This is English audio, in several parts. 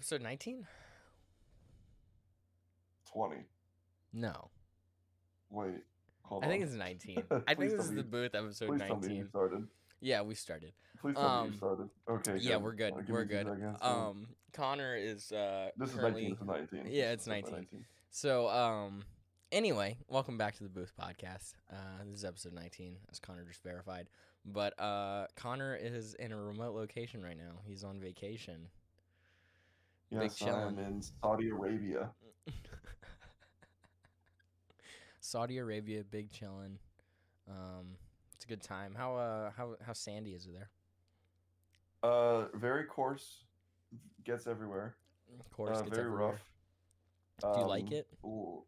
Episode 19? Twenty. No. Wait. I think it's 19. I think this is the booth episode Please tell me you 19. started. Yeah, we started. Please tell me Um, you started. Okay. Yeah, good. we're good. Uh, We're good. seconds. Um, Connor is uh this is currently 19 to 19. Yeah, it's is definitely 19. So, um, anyway, welcome back to the Booth Podcast. Uh, this is episode 19, as Connor just verified. But uh, Connor is in a remote location right now. He's on vacation. Big Yes, I am chillin'. in Saudi Arabia. Saudi Arabia, big chillin'. Um, it's a good time. How uh how how sandy is it there? Uh, very coarse, gets everywhere. Of course, uh, it's very everywhere. rough. Do you like Um, it? ooh.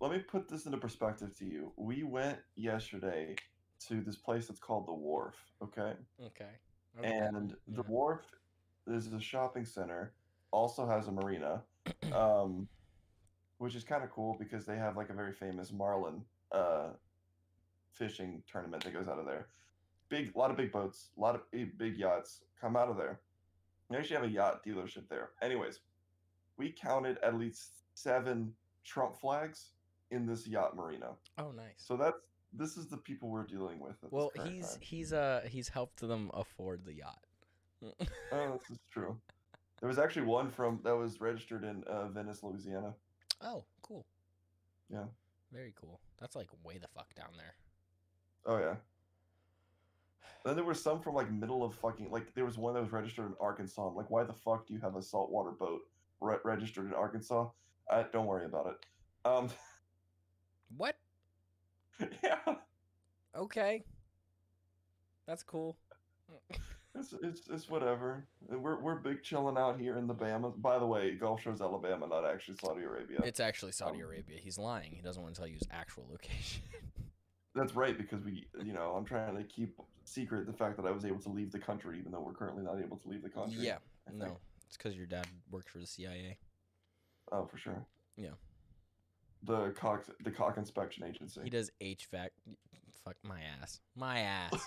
Let me put this into perspective to you. We went yesterday to this place that's called the Wharf. Okay. Okay. Okay. and the wharf is a shopping center also has a marina um which is kind of cool because they have like a very famous marlin uh fishing tournament that goes out of there big a lot of big boats a lot of big, big yachts come out of there they actually have a yacht dealership there anyways we counted at least seven trump flags in this yacht marina Oh, nice. so that's this is the people we're dealing with well, he's time. he's uh he's helped them afford the yacht. Oh, this is true. There was actually one from that was registered in uh, Venice, Louisiana. oh, cool. Yeah. Very cool. That's like way the fuck down there. Oh yeah. Then there was some from like middle of fucking like there was one that was registered in Arkansas. Like, why the fuck do you have a saltwater boat re- registered in Arkansas? Uh, don't worry about it. Um, What? yeah, Okay. That's cool. it's, it's it's whatever. We're we're big chilling out here in the Bama. By the way, Gulf Shores, Alabama, not actually Saudi Arabia. It's actually Saudi Um, Arabia. He's lying. He doesn't want to tell you his actual location. That's right because we, you know, I'm trying to keep secret the fact that I was able to leave the country, even though we're currently not able to leave the country. yeah. No. It's because your dad works for the CIA. Oh, for sure. Yeah. The cock, the cock inspection agency. He does HVAC. Fuck my ass. My ass.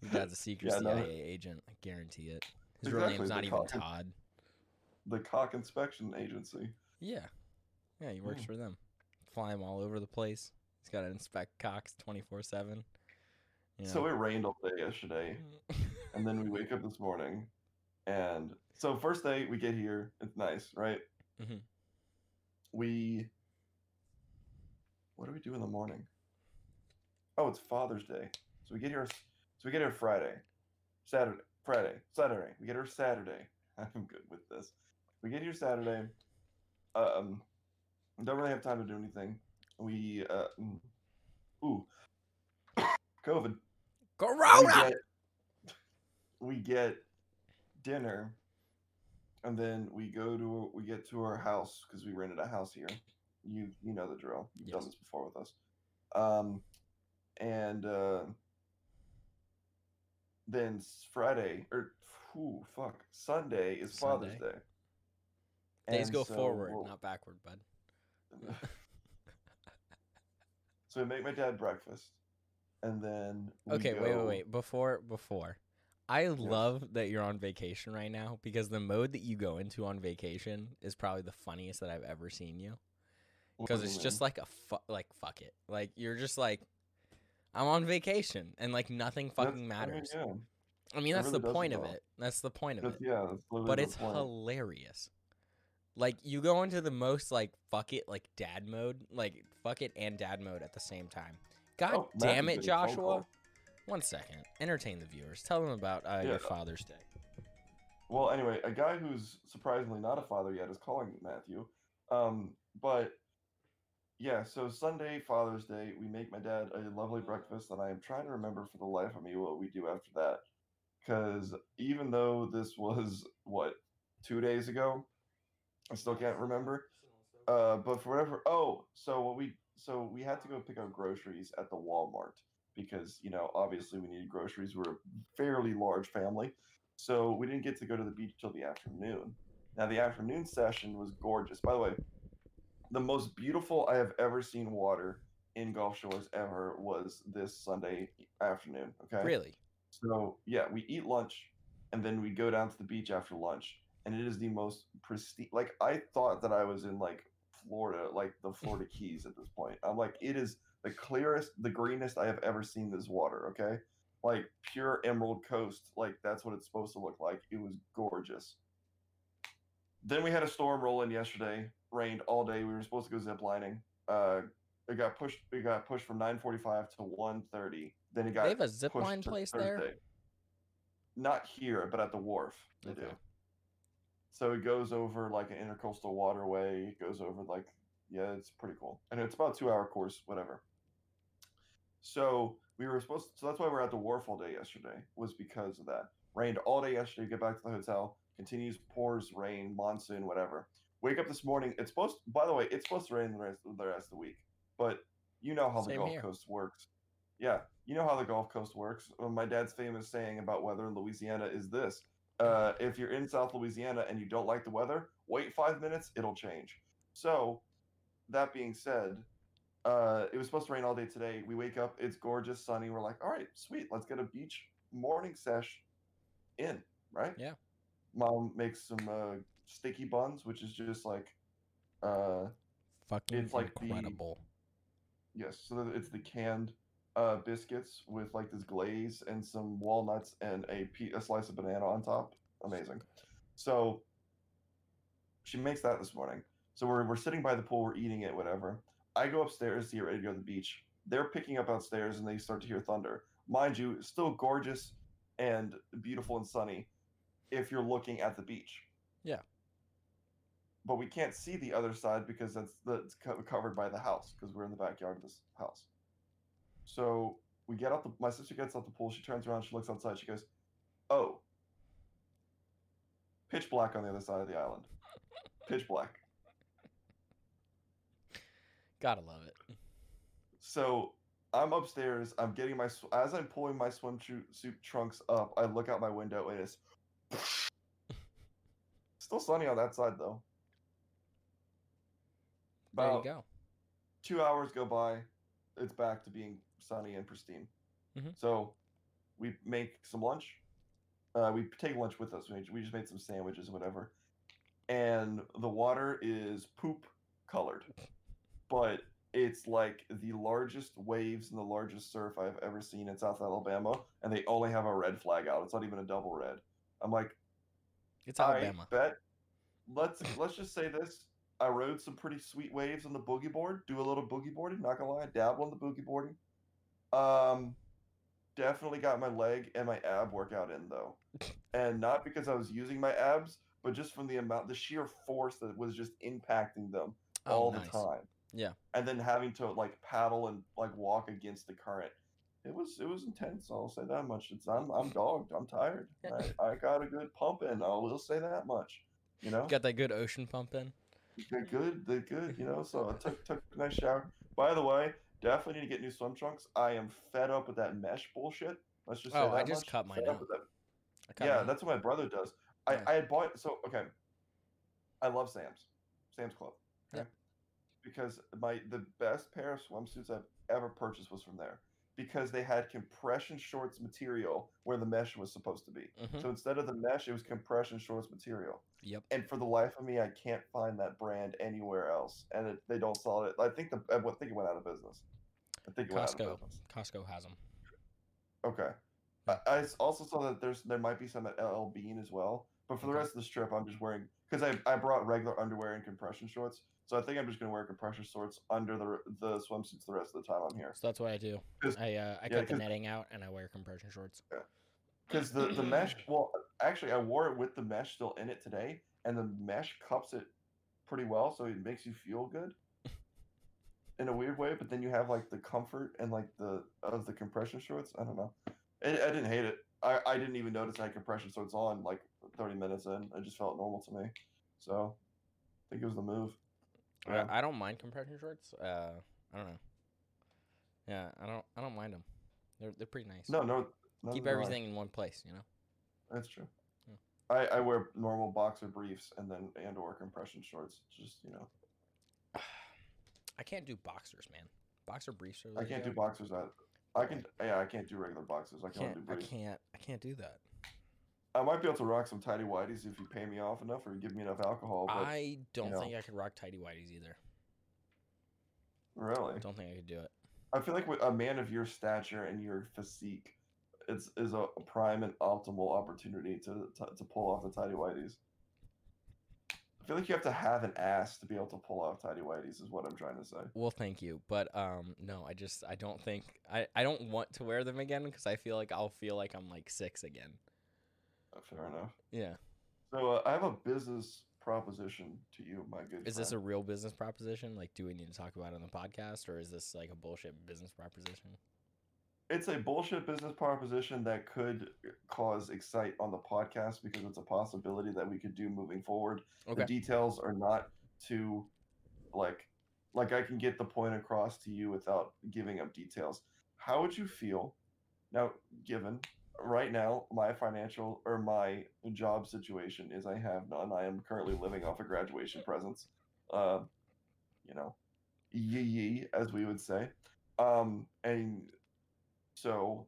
Your dad's a secret Yeah, no. CIA agent. I guarantee it. His real name's not even cock Todd. The cock inspection agency. Yeah. Yeah, he works Yeah. for them. Fly him all over the place. He's got to inspect cocks 24 7. So it rained all day yesterday, and then we wake up this morning, and so first day we get here, it's nice, right? Mhm. We. What do we do in the morning? Oh, it's Father's Day. So we get here. So we get here Friday, Saturday, Friday, Saturday. We get here Saturday. I'm good with this. We get here Saturday. Um, don't really have time to do anything. We uh, mm, ooh, COVID. We Corona! get, we get dinner, and then we go to we get to our house because we rented a house here. You you know the drill. You've done this before with us. Um, and uh, then Friday or whew, fuck Sunday is Father's Day. Days And go so forward, we'll- not backward, bud. so we make my dad breakfast, and then Okay, wait, wait, wait. Before, before. I love that you're on vacation right now because the mode that you go into on vacation is probably the funniest that I've ever seen you. Because it's just like a fu- like fuck it. Like you're just like I'm on vacation and like nothing fucking I mean, matters. yeah, I mean, that's really the point of it. That's the point of that's, it. yeah, But it's point. hilarious. Like you go into the most like fuck it like dad mode, like fuck it and dad mode at the same time. God Oh, damn it, getting a phone Joshua. One second. Entertain the viewers. Tell them about uh, Yeah. your Father's Day. Well, anyway, a guy who's surprisingly not a father yet is calling Matthew. Um, but yeah, so Sunday, Father's Day, we make my dad a lovely breakfast, and I am trying to remember for the life of me what we do after that. Because even though this was what two days ago, I still can't remember. Uh, but for whatever, oh, so what we so we had to go pick up groceries at the Walmart because you know obviously we needed groceries. We're a fairly large family, so we didn't get to go to the beach till the afternoon. Now the afternoon session was gorgeous. By the way, the most beautiful I have ever seen water in Gulf Shores ever was this Sunday afternoon. Okay, Really? so yeah, we eat lunch, and then we go down to the beach after lunch, and it is the most pristine. Like I thought that I was in like Florida, like the Florida Keys at this point. I'm like, it is the clearest, the greenest I have ever seen this water. Okay, like pure emerald coast. Like that's what it's supposed to look like. It was gorgeous. Then we had a storm roll in yesterday. Rained all day. We were supposed to go zip lining. Uh, it got pushed. It got pushed from 9:45 to 1:30. Then it got They have a zip line to place there. Not here, but at the wharf. They do. So it goes over like an intercoastal waterway. It goes over like yeah, it's pretty cool. And it's about a two hour course, whatever. So we were supposed so that's why we we're at the wharf all day yesterday, was because of that. Rained all day yesterday, get back to the hotel, continues, pours, rain, monsoon, whatever. Wake up this morning. It's supposed by the way, it's supposed to rain the rest the rest of the week. But you know how the Gulf here. Coast works. Yeah, you know how the Gulf Coast works. Uh, My dad's famous saying about weather in Louisiana is this: uh, if you're in South Louisiana and you don't like the weather, wait five minutes, it'll change. So, that being said, uh, it was supposed to rain all day today. We wake up, it's gorgeous, sunny. We're like, all right, sweet, let's get a beach morning sesh in, right? Yeah. Mom makes some uh, sticky buns, which is just like, uh, Fucking It's like the- incredible. Yes, so it's the canned uh, biscuits with like this glaze and some walnuts and a pe- a slice of banana on top. Amazing. So she makes that this morning. So we're we're sitting by the pool, we're eating it, whatever. I go upstairs to get ready to go to the beach. They're picking up outstairs and they start to hear thunder. Mind you, still gorgeous and beautiful and sunny if you're looking at the beach. Yeah. But we can't see the other side because that's that's covered by the house because we're in the backyard of this house. So we get out the my sister gets out the pool, she turns around, she looks outside, she goes, Oh. Pitch black on the other side of the island. Pitch black. Gotta love it. So I'm upstairs. I'm getting my as I'm pulling my swimsuit suit trunks up. I look out my window and it's still sunny on that side though. There you go. two hours go by. It's back to being sunny and pristine. Mhm. So we make some lunch. Uh, we take lunch with us. We, just made some sandwiches and whatever. And the water is poop colored, but it's like the largest waves and the largest surf I've ever seen in South Alabama, and they only have a red flag out. It's not even a double red. I'm like, It's I Alabama. bet. Let's let's just say this. I rode some pretty sweet waves on the boogie board. Do a little boogie boarding. Not gonna lie, I dabble in the boogie boarding. Um, definitely got my leg and my ab workout in though, and not because I was using my abs, but just from the amount, the sheer force that was just impacting them Oh, all nice. the time. Yeah. And then having to like paddle and like walk against the current. It was it was intense. I'll say that much. It's I'm I'm dogged. I'm tired. I, I got a good pump in. I will say that much. You know, Got that good ocean pump in. They're good. They're good. You know, so I took took a nice shower. By the way, definitely need to get new swim trunks. I am fed up with that mesh bullshit. Let's just say Oh, I just much. cut mine Fed out. with that. I cut Yeah, mine. that's what my brother does. I, Yeah. I had bought so okay. I love Sam's, Sam's Club. Yeah. Because my the best pair of swimsuits I've ever purchased was from there. Because they had compression shorts material where the mesh was supposed to be. Mhm. So instead of the mesh, it was compression shorts material. Yep. And for the life of me, I can't find that brand anywhere else, and it, they don't sell it. I think the I think it went out of business. I think it went out Costco. Costco has them. Okay. I also saw that there's there might be some at LL Bean as well, but for the rest of the strip, I'm just wearing because I I brought regular underwear and compression shorts, so I think I'm just gonna wear compression shorts under the the swimsuits the rest of the time I'm here. So that's what I do. I uh, I yeah, cut the netting out and I wear compression shorts. Because the the mesh, well, actually, I wore it with the mesh still in it today, and the mesh cups it pretty well, so it makes you feel good in a weird way. But then you have like the comfort and like the of the compression shorts. I don't know. I, I didn't hate it. I, I didn't even notice I had compression shorts on like 30 minutes in. It just felt normal to me. So I think it was the move. I- Yeah. I, don't mind compression shorts. Uh, I don't know. Yeah, I don't. I don't mind them. They're they're pretty nice. No, no. Keep everything in one place. You know. That's true. Yeah. I, I wear normal boxer briefs and then and or compression shorts. Just you know. I can't do boxers, man. Boxer briefs are. I can't do boxers. I, I can. Yeah, I can't do regular boxers. I I can can't. do I can't. I can't do that. I might be able to rock some tidy whities if you pay me off enough or give me enough alcohol. But I don't know. think I could rock tidy whities either. really, I don't think I could do it. I feel like with a man of your stature and your physique, it's is a prime and optimal opportunity to to, to pull off the tidy whities. I feel like you have to have an ass to be able to pull off tidy whities. Is what I'm trying to say. Well, thank you, but um, no, I just I don't think I I don't want to wear them again because I feel like I'll feel like I'm like six again. Uh, Fair enough. Yeah. So uh, I have a business proposition to you, my good. Is this a real business proposition? Like, do we need to talk about it on the podcast, or is this like a bullshit business proposition? It's a bullshit business proposition that could cause excite on the podcast because it's a possibility that we could do moving forward. Okay. The details are not too like like I can get the point across to you without giving up details. How would you feel now given right now my financial or my job situation is I have none. I am currently living off a graduation presents. Uh, you know, yee yee as we would say. Um and so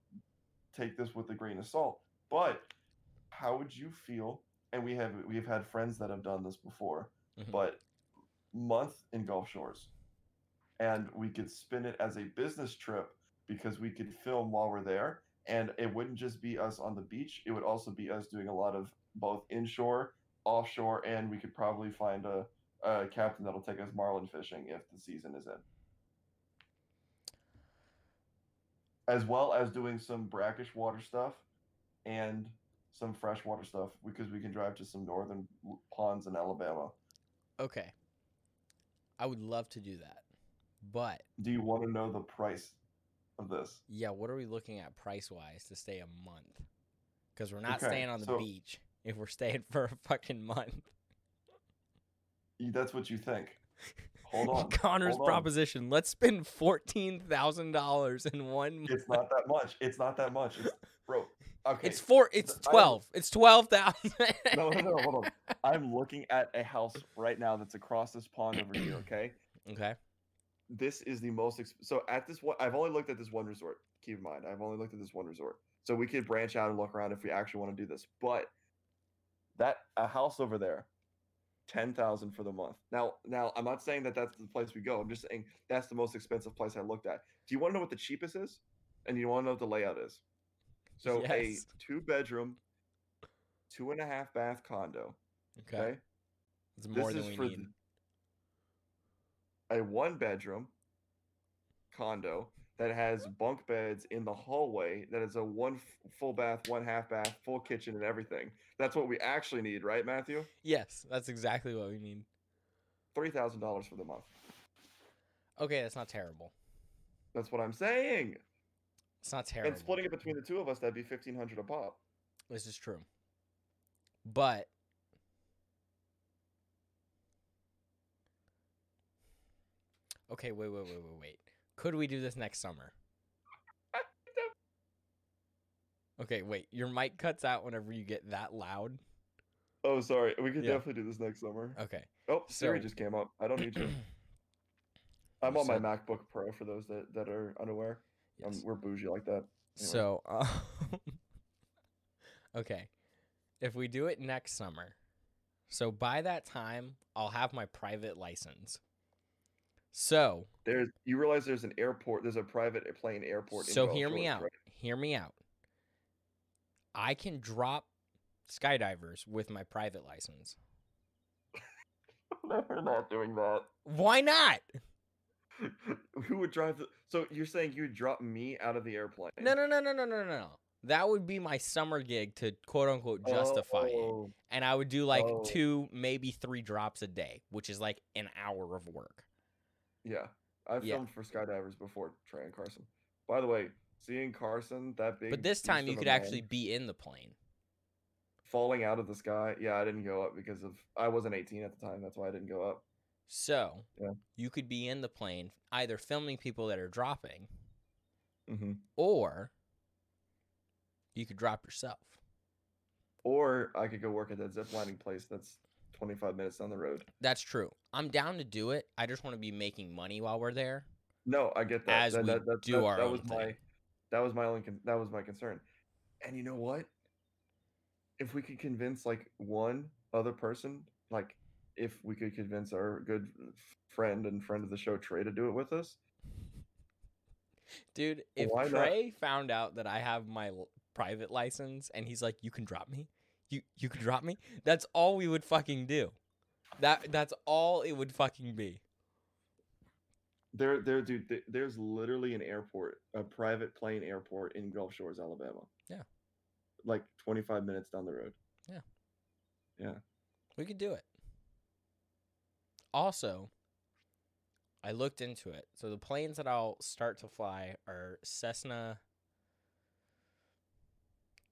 take this with a grain of salt. But how would you feel? And we have we've had friends that have done this before, Mhm. but month in Gulf Shores. And we could spin it as a business trip because we could film while we're there. And it wouldn't just be us on the beach, it would also be us doing a lot of both inshore, offshore, and we could probably find a, a captain that'll take us marlin fishing if the season is in. as well as doing some brackish water stuff and some freshwater stuff because we can drive to some northern ponds in Alabama. Okay. I would love to do that, but Do you want to know the price of this? yeah, what are we looking at price wise to stay a month? Because we're not Okay, staying on the so- beach if we're staying for a fucking month. That's what you think. Hold on. Connor's hold on. proposition. Let's spend fourteen thousand dollars in one. month. It's not that much. It's not that much. It's, bro, okay. It's four. It's th- I don't- twelve. It's twelve thousand. no, no, no, hold on. I'm looking at a house right now that's across this pond over here, okay? Okay. This is the most exp- so at this one i've only looked at this one resort keep in mind i've only looked at this one resort so we could branch out and look around if we actually want to do this but that a house over there 10000 for the month now now i'm not saying that that's the place we go i'm just saying that's the most expensive place i looked at do you want to know what the cheapest is and you want to know what the layout is so Yes. a two bedroom two and a half bath condo Okay. okay It's more this than is we for need. A one bedroom condo that has mm-hmm. bunk beds in the hallway that is a one f- full bath one half bath full kitchen and everything that's what we actually need right matthew Yes, that's exactly what we need. $3000 for the month Okay, that's not terrible. that's what i'm saying It's not terrible. and splitting it between the two of us that'd be 1500 a pop This is true. But Okay, wait, wait, wait, wait, wait. Could we do this next summer? Okay, wait. Your mic cuts out whenever you get that loud. oh sorry we could Yeah. definitely do this next summer Okay. oh siri So- just came up i don't need you i'm on my macbook pro for those that, that are unaware um, Yes. we're bougie like that Anyway. So, um, okay. If we do it next summer, so by that time, I'll have my private license. So, There's you realize there's an airport, there's a private plane airport. so hear me Shores, out. right? Hear me out. I can drop skydivers with my private license. No, we're not doing that. Why not? Who would drive the? So you're saying you would drop me out of the airplane? No, no, no, no, no, no, no. That would be my summer gig to quote unquote justify it. Oh, And I would do like Oh. two, maybe three drops a day, which is like an hour of work. Yeah, I've Yeah. filmed for skydivers before Trey and Carson. By the way, seeing Carson that big, But this time you could man actually be in the plane. falling out of the sky. Yeah, I didn't go up because of I wasn't 18 at the time. That's why I didn't go up. So Yeah. you could be in the plane either filming people that are dropping hmm or you could drop yourself. Or I could go work at that zip lining place that's 25 minutes down the road. That's true. I'm down to do it. I just want to be making money while we're there. No, I get that. As that, we that, that, do that, our that own was thing. my that was my only con- that was my concern. And you know what? if we could convince like one other person, like if we could convince our good friend and friend of the show Trey to do it with us, Dude, if Why not? Trey found out that I have my private license and he's like, "You can drop me, you you can drop me," that's all we would fucking do. That that's all it would fucking be. there, there, dude, there's literally an airport, a private plane airport in Gulf Shores, Alabama. Yeah. like 25 minutes down the road. Yeah. Yeah. We could do it. Also, I looked into it. So the planes that I'll start to fly are Cessna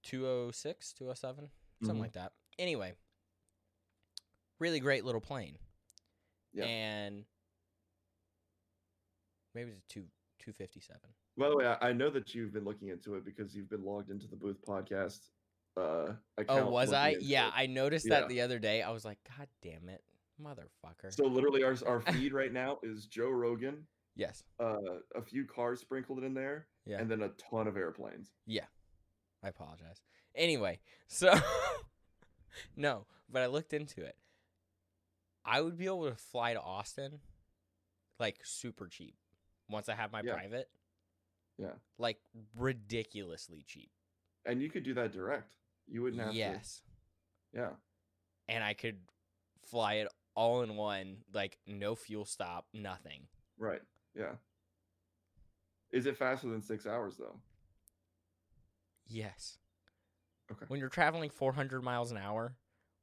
206, 207, something Mhm. like that. Anyway, really great little plane. Yeah. And maybe it's a two, 257. By the way, I, I know that you've been looking into it because you've been logged into the Booth podcast. Uh, Oh, was I? Yeah, it. I noticed Yeah. that the other day. I was like, God damn it, motherfucker. So literally, our our feed right now is Joe Rogan, yes. uh, a few cars sprinkled in there, Yeah. and then a ton of airplanes. Yeah. I apologize. Anyway, so no, but I looked into it. I would be able to fly to Austin like super cheap once I have my Yeah. private. Yeah. Like ridiculously cheap. And you could do that direct. You wouldn't have Yes. to. Yeah. And I could fly it all in one, like no fuel stop, nothing. Right. Yeah. Is it faster than six hours though? Yes. Okay. When you're traveling 400 miles an hour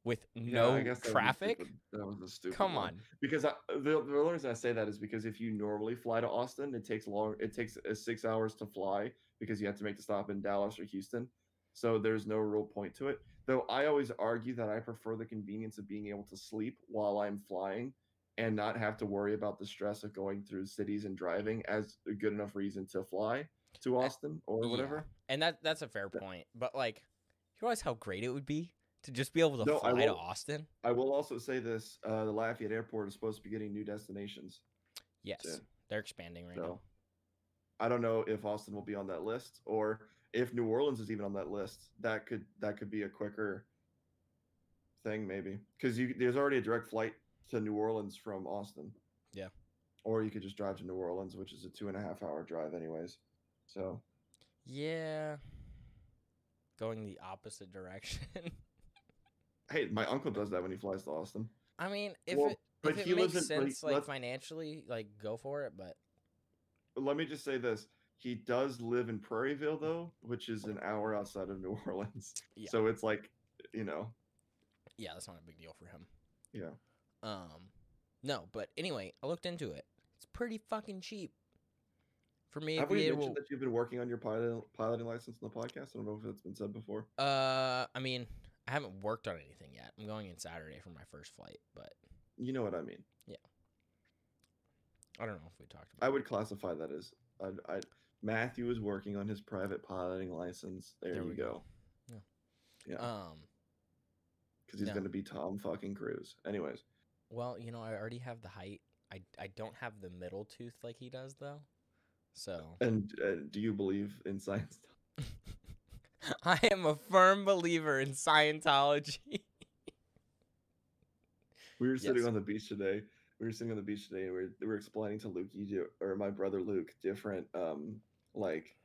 with Yeah, no I guess that was traffic, That was a stupid. come one. on. Because I, the, the reason I say that is because if you normally fly to Austin, it takes long. It takes uh, six hours to fly because you have to make the stop in Dallas or Houston. So there's no real point to it. Though I always argue that I prefer the convenience of being able to sleep while I'm flying and not have to worry about the stress of going through cities and driving as a good enough reason to fly to Austin or yeah. whatever. And that that's a fair point. But like, you realize how great it would be to just be able to No, fly to Austin? I will also say this: uh, the Lafayette Airport is supposed to be getting new destinations. Yes, soon. they're expanding right So now. I don't know if Austin will be on that list or if New Orleans is even on that list. That could that could be a quicker thing maybe because there's already a direct flight to New Orleans from Austin. Yeah. Or you could just drive to New Orleans, which is a two and a half hour drive anyways. So Yeah, going the opposite direction. hey, my uncle does that when he flies to Austin. I mean, if Well, it but if it he makes in- sense, like let's- financially, like go for it. But Let me just say this. He does live in Prairieville though, which is an hour outside of New Orleans. Yeah. So it's like, you know, yeah, that's not a big deal for him. yeah. Um, no, but anyway, I looked into it. It's pretty fucking cheap for me Have we mentioned that you've been working on your pilot, piloting license in the podcast? I don't know if that's been said before. Uh, I mean, I haven't worked on anything yet. I'm going in Saturday for my first flight, but You know what I mean. Yeah. I don't know if we talked about. I would classify that as I, I Matthew is working on his private piloting license. There, There you we go. go. Yeah, Um, because he's no. gonna be Tom fucking Cruise. Anyways, well, you know, I already have the height. I I don't have the middle tooth like he does though. So and uh, do you believe in science? I am a firm believer in Scientology. We were sitting Yes. on the beach today. We were sitting on the beach today, and we were, we were explaining to Luke, you do, or my brother Luke, different um like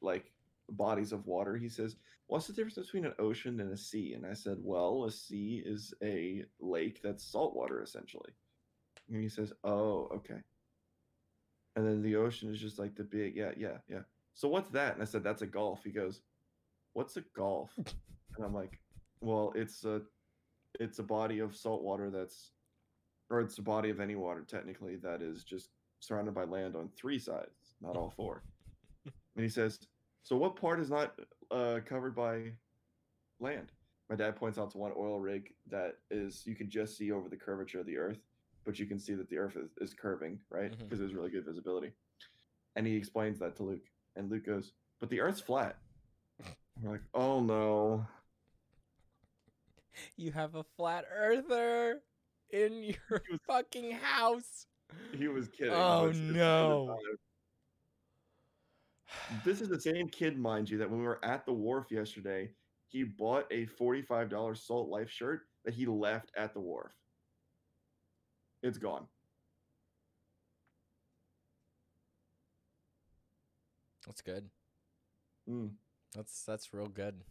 like bodies of water. He says, "What's the difference between an ocean and a sea?" And I said, "Well, a sea is a lake that's saltwater, essentially." And he says, "Oh, okay." And then the ocean is just like the big, yeah, yeah, yeah. So what's that? And I said, "That's a golf." He goes, "What's a golf?" and I'm like, "Well, it's a it's a body of salt water that's or it's a body of any water technically that is just surrounded by land on three sides not all four and he says so what part is not uh, covered by land my dad points out to one oil rig that is you can just see over the curvature of the earth but you can see that the earth is, is curving right mm-hmm. because there's really good visibility and he explains that to luke and luke goes but the earth's flat we're like oh no you have a flat earther in your was- fucking house. He was kidding. Oh, it's no. This is the same kid, mind you, that when we were at the wharf yesterday, he bought a $45 Salt Life shirt that he left at the wharf. It's gone. That's good. Mm, That's that's real good.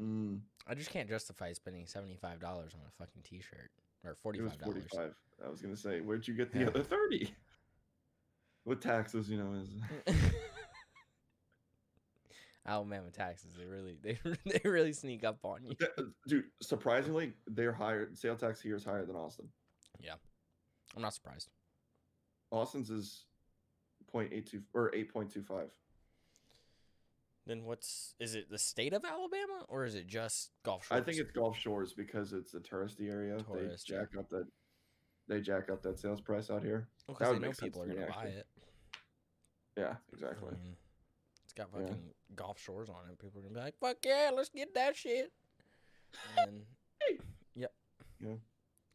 mm. I just can't justify spending seventy five dollars on a fucking t shirt or forty five dollars. 45. I was going to say, where'd you get the Yeah. other 30? With taxes, you know, is Alabama taxes, they really they they really sneak up on you. Dude, surprisingly, they're higher. Sale tax here is higher than Austin. I'm not surprised. Austin's is 0.82 or 8.25. Then what's is it the state of Alabama or is it just Gulf Shores? I think it's Gulf Shores because it's a touristy area. Tourist, they yeah. jack up that they jack up that sales price out here. because they know people are gonna buy it. Yeah, I exactly. mean, it's got Yeah. fucking Gulf Shores on it. People are gonna be like, "Fuck yeah, let's get that shit." And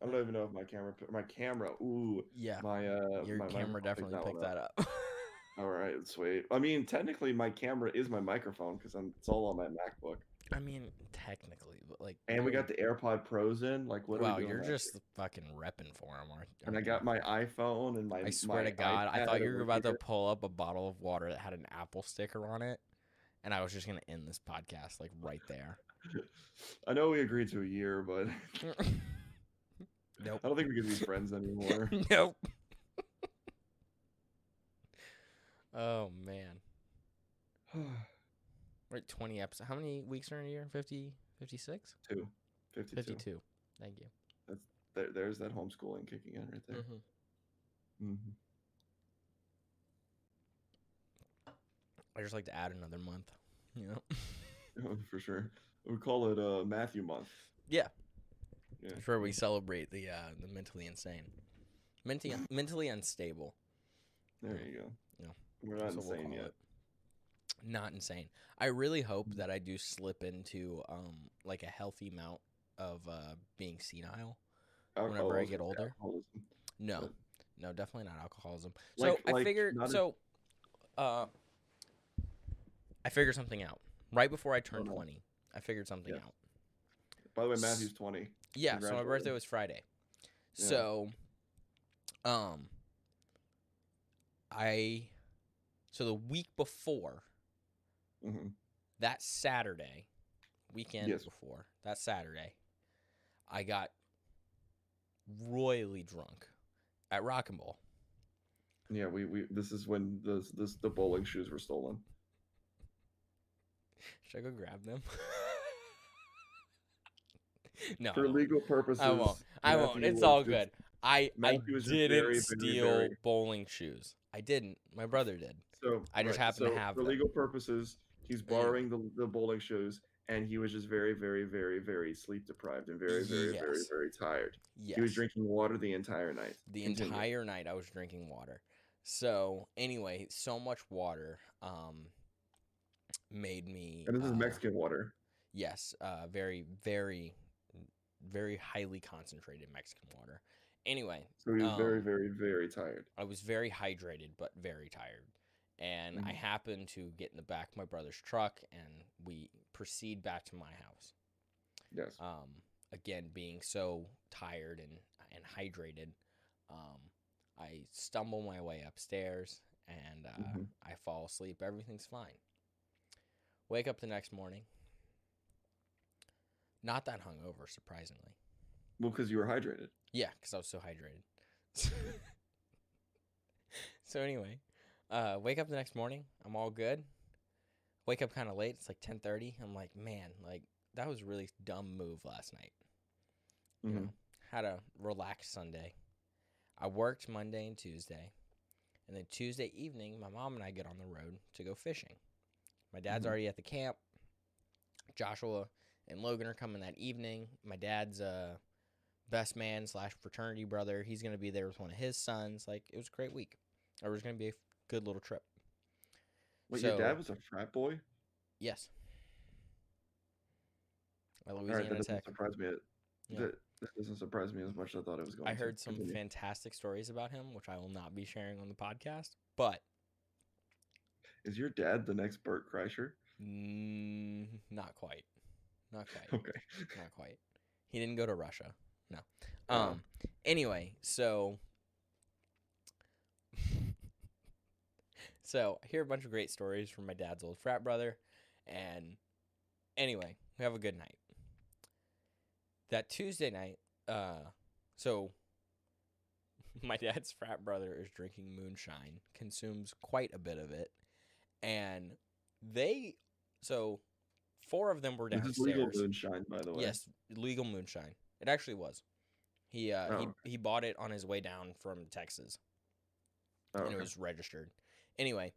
I don't even know if my camera my camera. Ooh, yeah, my uh your my camera definitely picked up. that up. All right, sweet. I mean, technically, my camera is my microphone because I'm it's all on my MacBook. I mean, technically, but like, And we got the AirPod Pros in. Like, what? wow, are we doing you're just year? fucking repping for him, aren't? you? And I got my iPhone and my. I swear my to God, I thought you were about to pull up a bottle of water that had an apple sticker on it, and I was just gonna end this podcast like right there. I know we agreed to a year, but nope. I don't think we can be friends anymore. nope. oh man. Right, 20 episodes. How many weeks are in a year? 50, 56? Two. 52. 52. Thank you. There, there's that homeschooling kicking in right there. Mhm. hmm I just like to add another month. You know? For sure. We call it uh, Matthew month. Yeah. Yeah. Where we celebrate the uh, the mentally insane. Mentally, mentally unstable. There you go. Yeah. We're not what we'll insane yet. it. Not insane. I really hope that I do slip into um like a healthy amount of uh being senile. whenever I get older. alcoholism. No, But- no, definitely not alcoholism. So Like- I like, figured. So, uh, I figured something out right before I turned no. twenty. I figured something Yeah. out. By the way, Matthew's 20. Yeah. So my birthday was Friday. Yeah. So, um, I, so the week before hmm that Saturday, weekend Yes. before that Saturday, I got royally drunk at Rock and Bowl. Yeah, we, we this is when the this the bowling shoes were stolen. Should I go grab them? no, For legal purposes. I won't. I won't. It's all good. I I Matthew just didn't very, very, steal very- bowling shoes. I didn't. My brother did. So I just right, happen to so have for them. legal purposes. He's borrowing the, the bowling shoes, and he was just very, very, very, very sleep deprived and very, very, very, Yes. very tired. Yes. He was drinking water the entire night. the Continue. entire night. I was drinking water. So anyway, so much water um made me. And this is uh, Mexican water. Yes, uh, very, very, very highly concentrated Mexican water. Anyway, So he was very, um, very, very tired. I was very hydrated but very tired. And I Mhm. happened to get in the back of my brother's truck and we proceed back to my house. Yes. Um, again, being so tired and, and hydrated, um, I stumble my way upstairs and uh, Mhm. I fall asleep. Everything's fine. Wake up the next morning. Not that hungover, surprisingly. Well, because you were hydrated. Yeah, because I was so hydrated. so anyway, uh, wake up the next morning. I'm all good. Wake up kind of late. It's like 10:30. I'm like, man, like that was a really dumb move last night. You Mhm. know, had a relaxed Sunday. I worked Monday and Tuesday, and then Tuesday evening, my mom and I get on the road to go fishing. My dad's Mhm. already at the camp. Joshua and Logan are coming that evening. My dad's uh best man slash fraternity brother. He's gonna be there with one of his sons. Like it was a great week. It was gonna be a good little trip. Wait, your dad was a frat boy? Yes. At All right, Louisiana that doesn't Tech. surprise me. Yeah. That, that doesn't surprise me as much as I thought it was going I to. heard some Continue. fantastic stories about him, which I will not be sharing on the podcast. But Is your dad the next Bert Kreischer? mm, not quite. Not quite. Okay. Not quite. He didn't go to Russia. No. Oh. Um. Anyway, so. so I hear a bunch of great stories from my dad's old frat brother, and anyway, we have a good night. That Tuesday night, uh, so my dad's frat brother is drinking moonshine, consumes quite a bit of it, and they, so four of them were This downstairs. is legal moonshine, by the way. Yes, legal moonshine. It actually was. He uh Oh. he, he bought it on his way down from Texas Oh, and it was registered. Anyway,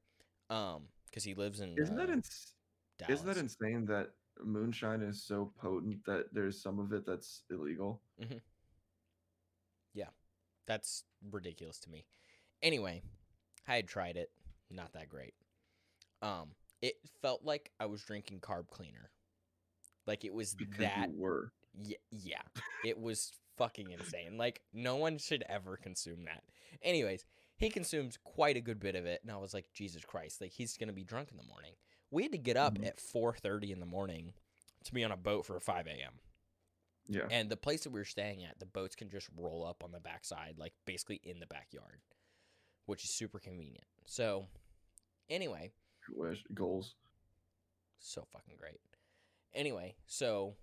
um cuz he lives in Isn't that uh, ins- isn't that insane that moonshine is so potent that there's some of it that's illegal? Yeah. That's ridiculous to me. Anyway, I had tried it, not that great. Um it felt like I was drinking carb cleaner. Like it was Because that were. Yeah, yeah. It was fucking insane. Like no one should ever consume that. Anyways, he consumes quite a good bit of it, and I was like, Jesus Christ, like he's gonna be drunk in the morning. We had to get up Mhm. at four thirty in the morning to be on a boat for five a.m. Yeah. And the place that we were staying at, the boats can just roll up on the backside, like basically in the backyard, which is super convenient. So, anyway, goals. so fucking great. Anyway, so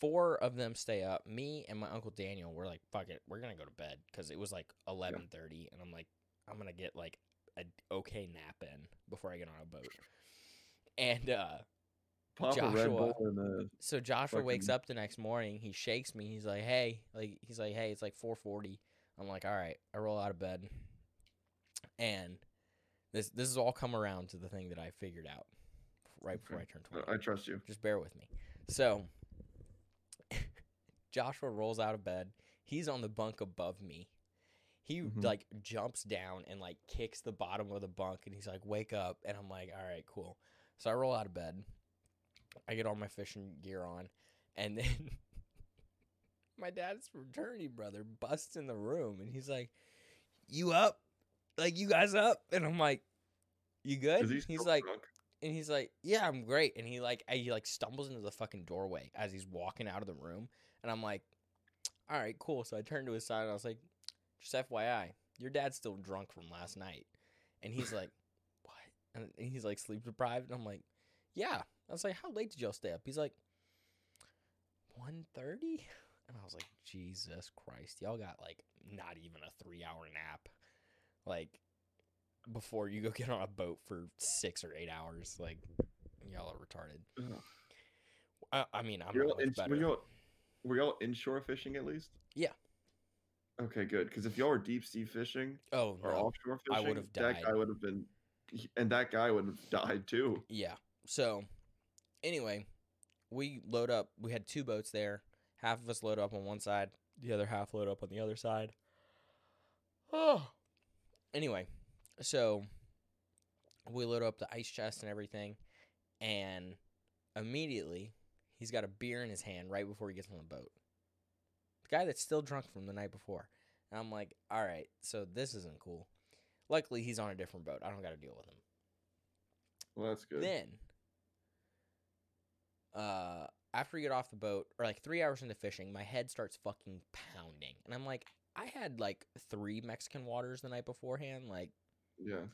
four of them stay up. Me and my uncle Daniel were like, "Fuck it, we're gonna go to bed" because it was like eleven thirty, and I'm like, I'm gonna get like a okay nap in before I get on a boat. And uh, Pop a Red Joshua. So Joshua wakes up the next morning. He shakes me. He's like, "Hey," like he's like, "Hey, it's like 4:40." I'm like, "All right." I roll out of bed, and this this is all come around to the thing that I figured out right before. I turned 20. I trust you. Just bear with me. So Joshua rolls out of bed. He's on the bunk above me. He Mhm. like jumps down and like kicks the bottom of the bunk and he's like, "Wake up!" And I'm like, "All right, cool." So I roll out of bed. I get all my fishing gear on, and then my dad's fraternity brother busts in the room and he's like, "You up? Like you guys up?" And I'm like, "You good?" He he's like, drunk? and he's like, "Yeah, I'm great." And he like, he like stumbles into the fucking doorway as he's walking out of the room, and I'm like, "All right, cool." So I turned to his side and I was like, "Just FYI, your dad's still drunk from last night." And he's like, "What?" And and he's like, "Sleep deprived." And I'm like, "Yeah." I was like, "How late did y'all stay up?" He's like, 1.30? And I was like, "Jesus Christ, y'all got like not even a three hour nap, like." Before you go get on a boat for six or eight hours, like y'all are retarded. Uh-huh. I, I mean, I'm You're not all in, better. were, y'all, were y'all inshore fishing at least? Yeah. Okay, good. Because if y'all were deep sea fishing oh or no, offshore fishing, I would've that died. guy would have been, and that guy would have died too. yeah. So, anyway, we load up. We had two boats there. Half of us load up on one side, the other half load up on the other side. Oh. Anyway, so we load up the ice chest and everything, and immediately he's got a beer in his hand right before he gets on the boat. The guy that's still drunk from the night before. And I'm like, all right, so this isn't cool. Luckily, he's on a different boat. I don't got to deal with him. Well, that's good. Then, uh, after we get off the boat, or like three hours into fishing, my head starts fucking pounding, and I'm like, I had like three Mexican waters the night beforehand. Like, yeah,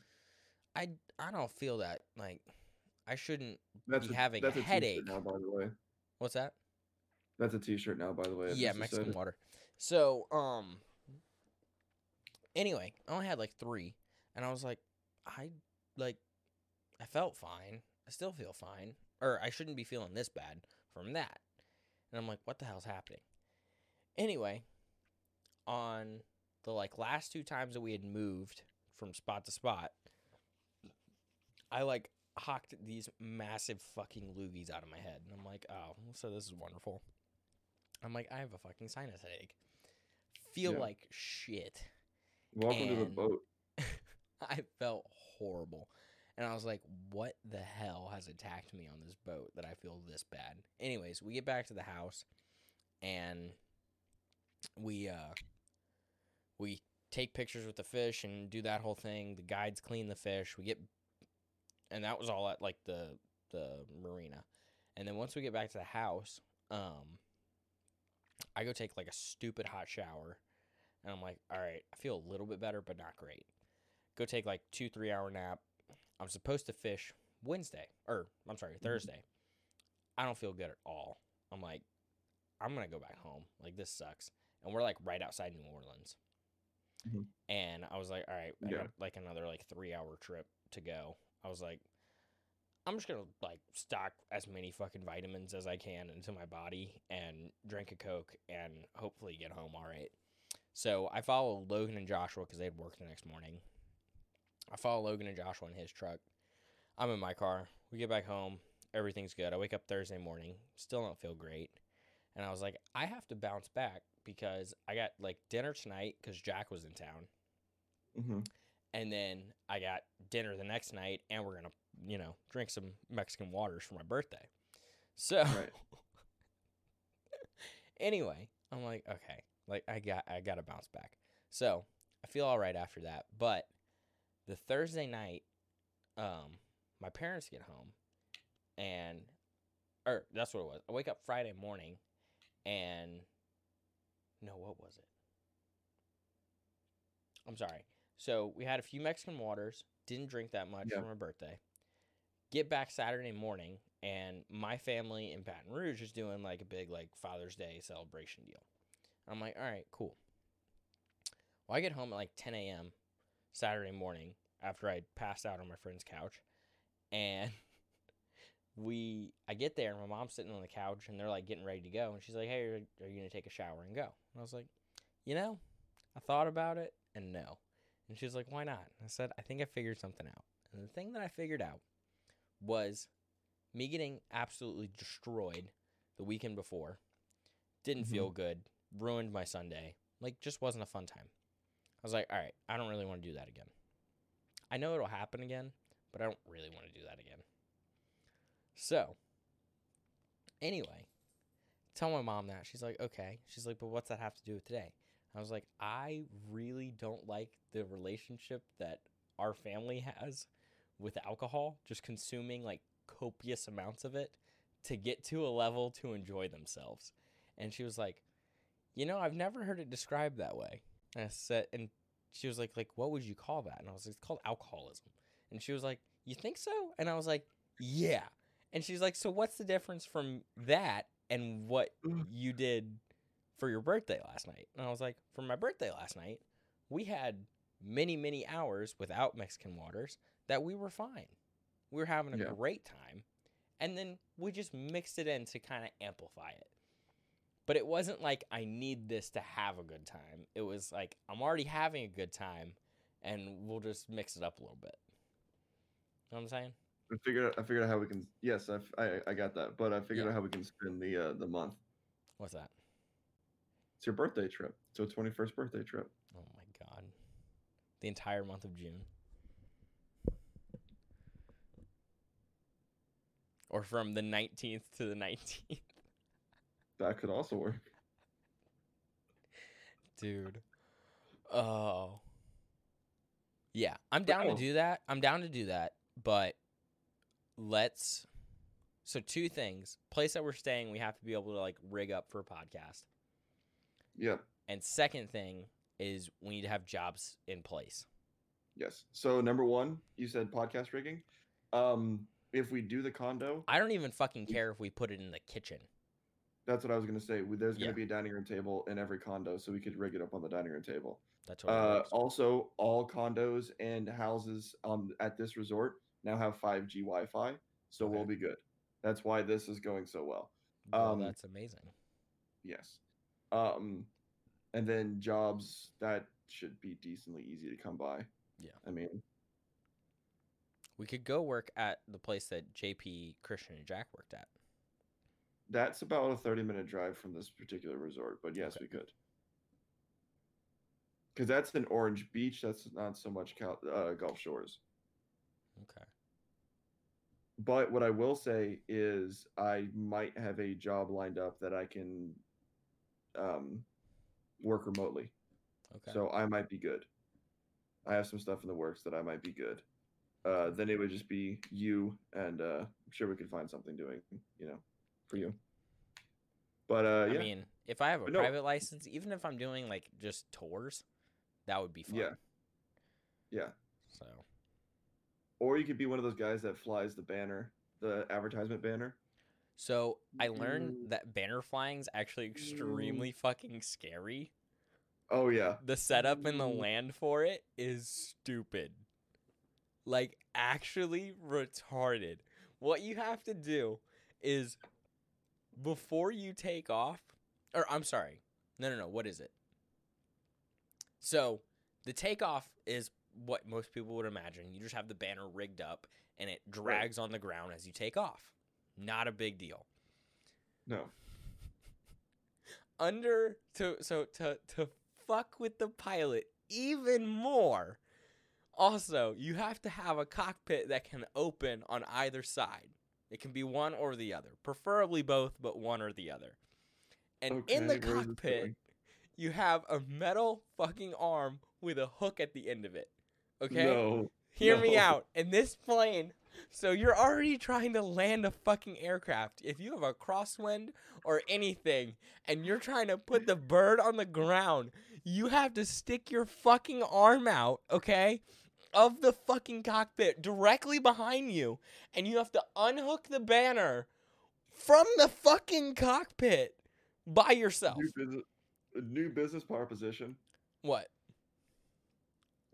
I I don't feel that. Like, I shouldn't that's be a, having a that's t-shirt headache. now. By the way, What's that? that's a T-shirt now. By the way, yeah, Mexican water. So, um, anyway, I only had like three, and I was like, I like, I felt fine. I still feel fine, or I shouldn't be feeling this bad from that. And I'm like, what the hell's happening? Anyway, on the like last two times that we had moved from spot to spot, I like hocked these massive fucking loogies out of my head, and I'm like, oh, so this is wonderful. I'm like, I have a fucking sinus headache. Feel Yeah. like shit. Welcome to the boat. I felt horrible. And I was like, what the hell has attacked me on this boat that I feel this bad? Anyways, we get back to the house and we uh we take pictures with the fish and do that whole thing. The guides clean the fish. We get and that was all at like the the marina. And then once we get back to the house, um, I go take like a stupid hot shower, and I'm like, all right, I feel a little bit better, but not great. Go take like two, three hour nap. I'm supposed to fish Wednesday, or I'm sorry, Thursday. I don't feel good at all. I'm like, I'm gonna go back home. Like this sucks. And we're like right outside New Orleans. Mhm. And I was like, all right, I Yeah. got like another like three hour trip to go. I was like, I'm just gonna like stock as many fucking vitamins as I can into my body and drink a Coke and hopefully get home all right. So I follow Logan and Joshua because they had work the next morning. I follow Logan and Joshua in his truck. I'm in my car. We get back home. Everything's good. I wake up Thursday morning. Still don't feel great. And I was like, I have to bounce back because I got like dinner tonight because Jack was in town. hmm And then I got dinner the next night and we're going to, you know, drink some Mexican waters for my birthday. So Right. anyway, I'm like, okay, like I got I got to bounce back. So I feel all right after that. But the Thursday night, um, my parents get home, and or that's what it was. I wake up Friday morning, and no, what was it? I'm sorry. So we had a few Mexican waters. Didn't drink that much Yeah. for my birthday. Get back Saturday morning, and my family in Baton Rouge is doing like a big like Father's Day celebration deal. I'm like, all right, cool. Well, I get home at like 10 a.m. Saturday morning after I passed out on my friend's couch, and we I get there, and my mom's sitting on the couch, and they're like getting ready to go, and she's like, "Hey, are, are you gonna take a shower and go?" And I was like, "You know, I thought about it, and no." And she was like, "Why not?" And I said, "I think I figured something out." And the thing that I figured out was me getting absolutely destroyed the weekend before. Didn't mm-hmm. feel good. Ruined my Sunday. Like, just wasn't a fun time. I was like, all right, I don't really want to do that again. I know it'll happen again, but I don't really want to do that again. So, anyway, tell my mom that. She's like, okay. She's like, but what's that have to do with today? I was like, I really don't like the relationship that our family has with alcohol, just consuming like copious amounts of it to get to a level to enjoy themselves. And she was like, you know, I've never heard it described that way. And I said, and she was like, like, what would you call that? And I was like, it's called alcoholism. And she was like, you think so? And I was like, yeah. And she's like, so what's the difference from that and what mm. you did for your birthday last night? And I was like, for my birthday last night, we had many, many hours without Mexican waters that we were fine. We were having a Yeah. great time. And then we just mixed it in to kind of amplify it. But it wasn't like I need this to have a good time. It was like I'm already having a good time and we'll just mix it up a little bit. You know what I'm saying? I figured. I figured out how we can. Yes, I I got that. But I figured Yeah. out how we can spend the uh, the month. What's that? It's your birthday trip. It's a twenty first birthday trip. Oh my god. The entire month of June. Or from the 19th to the 19th. That could also work. Dude. Oh. Yeah, I'm down to Oh. do that. I'm down to do that, but let's so two things. Place that we're staying, we have to be able to like rig up for a podcast. Yeah. And second thing is we need to have jobs in place. Yes. So number one, you said podcast rigging. Um, if we do the condo, I don't even fucking care if we put it in the kitchen. that's what I was gonna say. There's gonna Yeah. be a dining room table in every condo, so we could rig it up on the dining room table. That's totally Uh, also, all condos and houses um, at this resort now have 5G Wi-Fi, so we'll be good. That's why this is going so well. Well, um, that's amazing. Yes. Um, and then jobs that should be decently easy to come by. Yeah. I mean, We could go work at the place that JP, Christian, and Jack worked at. that's about a 30 minute drive from this particular resort, but yes, Okay. we could. Because that's an Orange Beach. That's not so much Cal- uh, Gulf Shores. Okay. But what I will say is, I might have a job lined up that I can um, work remotely. Okay. So I might be good. I have some stuff in the works that I might be good. Uh, then it would just be you, and uh, I'm sure we could find something doing, you know, for you. But uh, yeah, I mean, if I have a But no- private license, even if I'm doing like just tours, that would be fun. Yeah. yeah. So Or you could be one of those guys that flies the banner, the advertisement banner. so I learned Mm. that banner flying is actually extremely fucking scary. Oh yeah, The setup and the Mm. land for it is stupid. Like actually retarded. What you have to do is before you take off or I'm sorry. No, no, no. What is it? So, the takeoff is what most people would imagine. You just have the banner rigged up and it drags on the ground as you take off. Not a big deal. no. under to so to to fuck with the pilot even more. Also, you have to have a cockpit that can open on either side. It can be one or the other, preferably both, but one or the other. And in the Okay, is this cockpit, you have a metal fucking arm with a hook at the end of it. Okay? No. Hear me out. In this plane, so you're already trying to land a fucking aircraft. If you have a crosswind or anything and you're trying to put the bird on the ground, you have to stick your fucking arm out, okay? Of the fucking cockpit directly behind you. And you have to unhook the banner from the fucking cockpit by yourself. New business, new business proposition. What?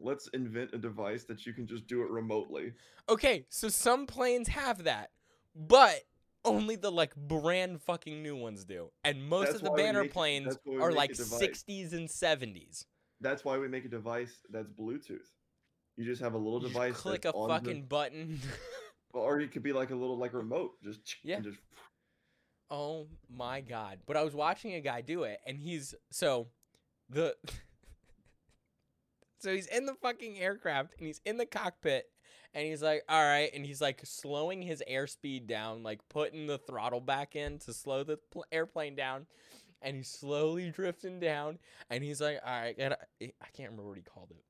Let's invent a device that you can just do it remotely. Okay, so some planes have that, but only the like brand fucking new ones do. And most That's of the banner make planes that's why we are like 60s and 70s. That's why we make a device that's Bluetooth. You just have a little You device. click a on the- fucking button. or it could be like a little like remote. Just Yeah. and just oh my god. But I was watching a guy do it and he's so the So he's in the fucking aircraft and he's in the cockpit and he's like, "All right," and he's like slowing his airspeed down, like putting the throttle back in to slow the pl- airplane down. And he's slowly drifting down and he's like, "All right, gotta, eh, I can't remember what he called it."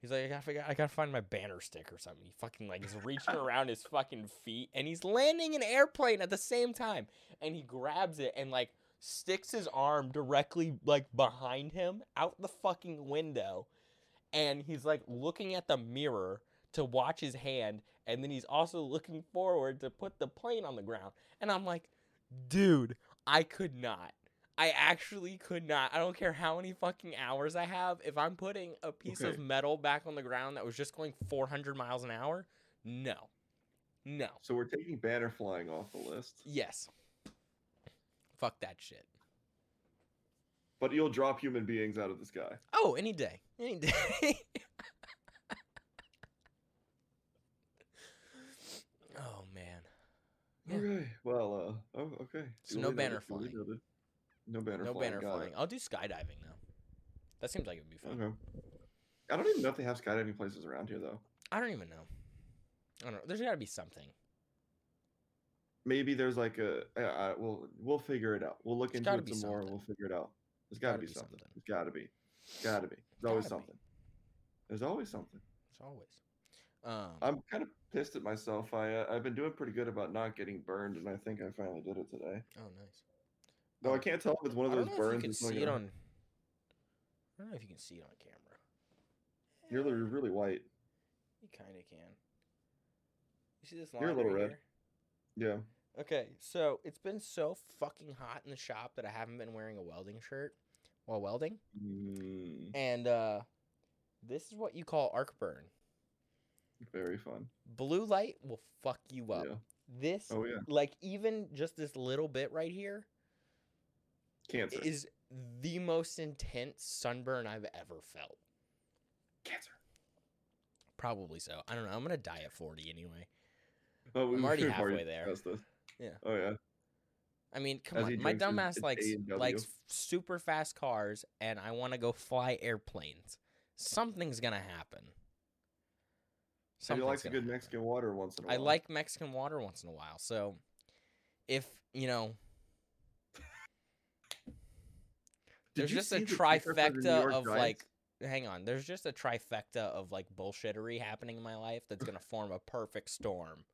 He's like, I gotta, figure, I gotta find my banner stick or something. He fucking like is reaching around his fucking feet, and he's landing an airplane at the same time. And he grabs it and like sticks his arm directly like behind him out the fucking window, and he's like looking at the mirror to watch his hand, and then he's also looking forward to put the plane on the ground. And I'm like, dude, I could not. I actually could not. I don't care how many fucking hours I have. If I'm putting a piece of metal back on the ground that was just going 400 miles an hour, no. No. so we're taking banner flying off the list. Yes. Fuck that shit. But you'll drop human beings out of the sky. Oh, any day. Any day. oh, man. Yeah. Okay. Well, uh, oh, okay. So Duly no banner flying. No banner No flying. banner flying. I'll do skydiving, though. That seems like it would be fun. Okay. I don't even know if they have skydiving places around here though. I don't even know. I don't know. There's got to be something. Maybe there's like a. Uh, uh, we'll we'll figure it out. We'll look There's into it some more. and. We'll figure it out. There's got to be be something. something. There's got to be. Got to be. There's always Gotta be. something. There's always something. It's always. Um, I'm kind of pissed at myself. I uh, I've been doing pretty good about not getting burned, and I think I finally did it today. oh, nice. Though I Um, can't tell if it's one of I those don't know if burns. you can see it on. I don't know if you can see it on camera. You're li- really white. You kind of can. You see this line You're a little right red. here? Yeah. Okay, so it's been so fucking hot in the shop that I haven't been wearing a welding shirt while welding, Mm, and uh, this is what you call arc burn. very fun. Blue light will fuck you up. Yeah. This, Oh yeah. like even just this little bit right here, Cancer. is the most intense sunburn I've ever felt. Cancer. Probably so. I don't know. I'm gonna die at 40 anyway. Oh, I'm already halfway there. Yeah. Oh yeah. I mean, come As on. My dumbass likes A&W. likes super fast cars, and I want to go fly airplanes. Something's gonna happen. He Something's likes a good happen. Mexican water once in a while. I like Mexican water once in a while. So, if you know, there's just a see the kicker for the New trifecta of Giants? like. Hang on. There's just a trifecta of like bullshittery happening in my life that's gonna form a perfect storm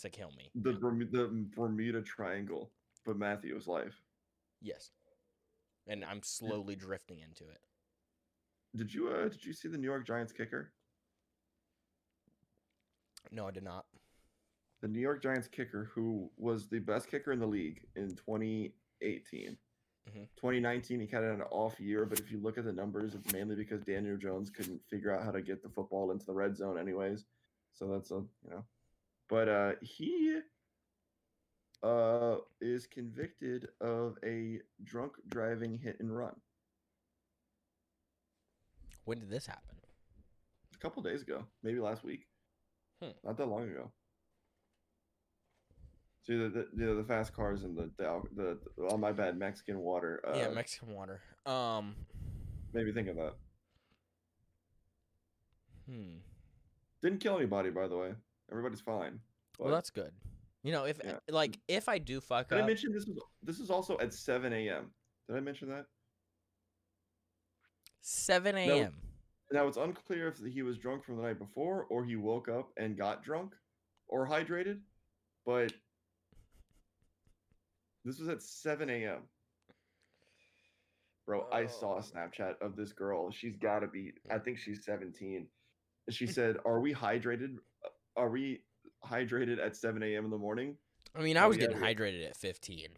to kill me. the the Bermuda Triangle. but Matthew's life. Yes. And I'm slowly drifting into it. Did you uh did you see the New York Giants kicker? No, I did not. The New York Giants kicker, who was the best kicker in the league in 2018. Mhm. 2019, he kind of had an off year, but if you look at the numbers, it's mainly because Daniel Jones couldn't figure out how to get the football into the red zone, anyways. So that's a you know, but uh, he uh is convicted of a drunk driving hit and run When did this happen? a couple days ago, maybe last week, Hmm. not that long ago. See the the, the fast cars and the the, the, the oh my bad Mexican water. Uh, yeah, Mexican water. Um, made me think of that. hmm. Didn't kill anybody, by the way. Everybody's fine. Well, that's good. You know, if Yeah. like if I do fuck did I up, mention this was this is also at seven a.m. Did I mention that? seven a.m. Now it's unclear if he was drunk from the night before or he woke up and got drunk or hydrated, but this was at 7 a.m. Bro, I saw a Oh. Snapchat of this girl. She's got to be, I mm. think she's 17. And she said, Are we hydrated? Are we hydrated at 7 a.m. in the morning? I mean, I was getting hydrated at 15.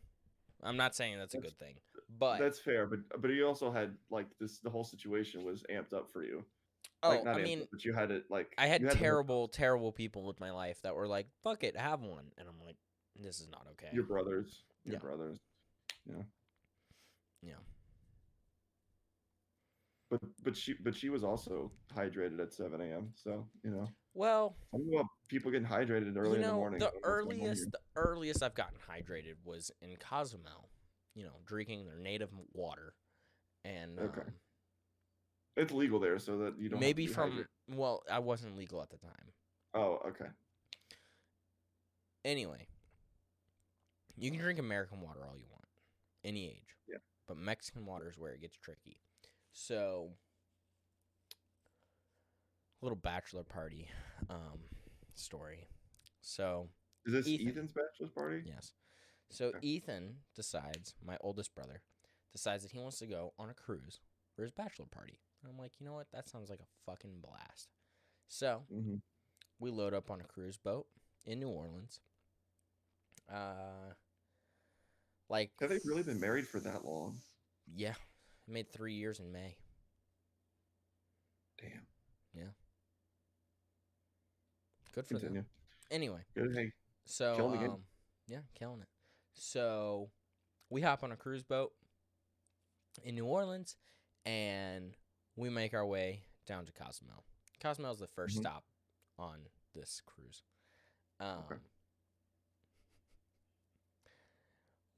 I'm not saying that's a good thing, but That's fair, but but you also had like this. The whole situation was amped up for you. oh, like, I mean, but you had it like I had the- terrible, terrible people in my life that were like, "Fuck it, have one," and I'm like, "This is not okay." your brothers, your Yeah. brothers. Yeah. Yeah. But but she but she was also hydrated at 7 a.m. So you know Well, something about people getting hydrated early you know, in the morning. the I don't know what's going on earliest, the earliest I've gotten hydrated was in Cozumel. You know, drinking their native water, and Okay. um, it's legal there, so that you don't have to maybe be from hydrated. well, I wasn't legal at the time. Oh, okay. Anyway, you can drink American water all you want, any age. Yeah. But Mexican water is where it gets tricky. So, little bachelor party um, story. So, Is this Ethan. Ethan's bachelor party? yes. So, Okay. Ethan decides, my oldest brother, decides that he wants to go on a cruise for his bachelor party. And I'm like, you know what? That sounds like a fucking blast. So, hmm we load up on a cruise boat in New Orleans. Uh, like Have they really been married for that long? Yeah, I made three years in May. Damn. Good for them. Anyway, Good. Hey, so Killing um, yeah, killing it. So we hop on a cruise boat in New Orleans, and we make our way down to Cozumel. Cozumel is the 1st Mhm. stop on this cruise. Um,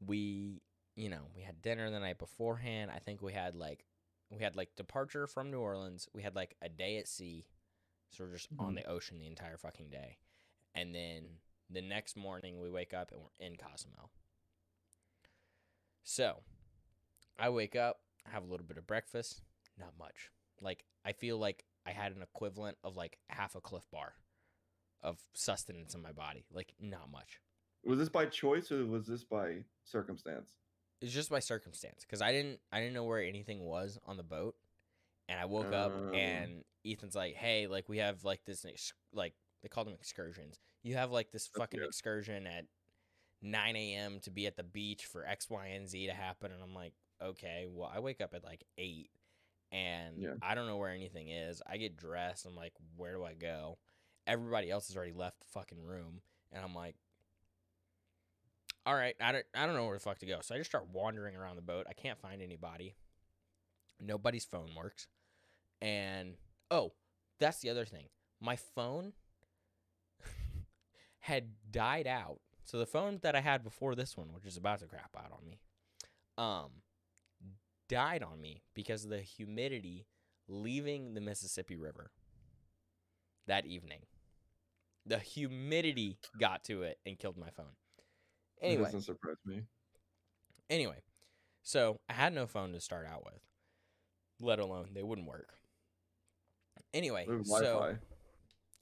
We, you know, we had dinner the night beforehand. I think we had like, we had like departure from New Orleans. We had like a day at sea, so we're just on Mhm. the ocean the entire fucking day, and then the next morning we wake up and we're in Cozumel. So, I wake up, have a little bit of breakfast, not much. Like I feel like I had an equivalent of like half a Clif Bar of sustenance in my body. Like not much. was this by choice or was this by circumstance? It's just by circumstance because I didn't I didn't know where anything was on the boat, and I woke up Oh. and Ethan's like, "Hey, like we have like this ex- like they call them excursions. You have like this fucking good. excursion at 9 a.m. to be at the beach for X, Y, and Z to happen." And I'm like, "Okay, well I wake up at like eight, and Yeah. I don't know where anything is. I get dressed. I'm like, where do I go? Everybody else has already left the fucking room, and I'm like." all right, I don't, I don't know where the fuck to go. So I just start wandering around the boat. I can't find anybody. Nobody's phone works. And oh, that's the other thing. My phone had died out. So the phone that I had before this one, which is about to crap out on me, um, died on me because of the humidity leaving the Mississippi River that evening. The humidity got to it and killed my phone. It Anyway, doesn't surprise me. Anyway, so I had no phone to start out with, let alone they wouldn't work. Anyway, so.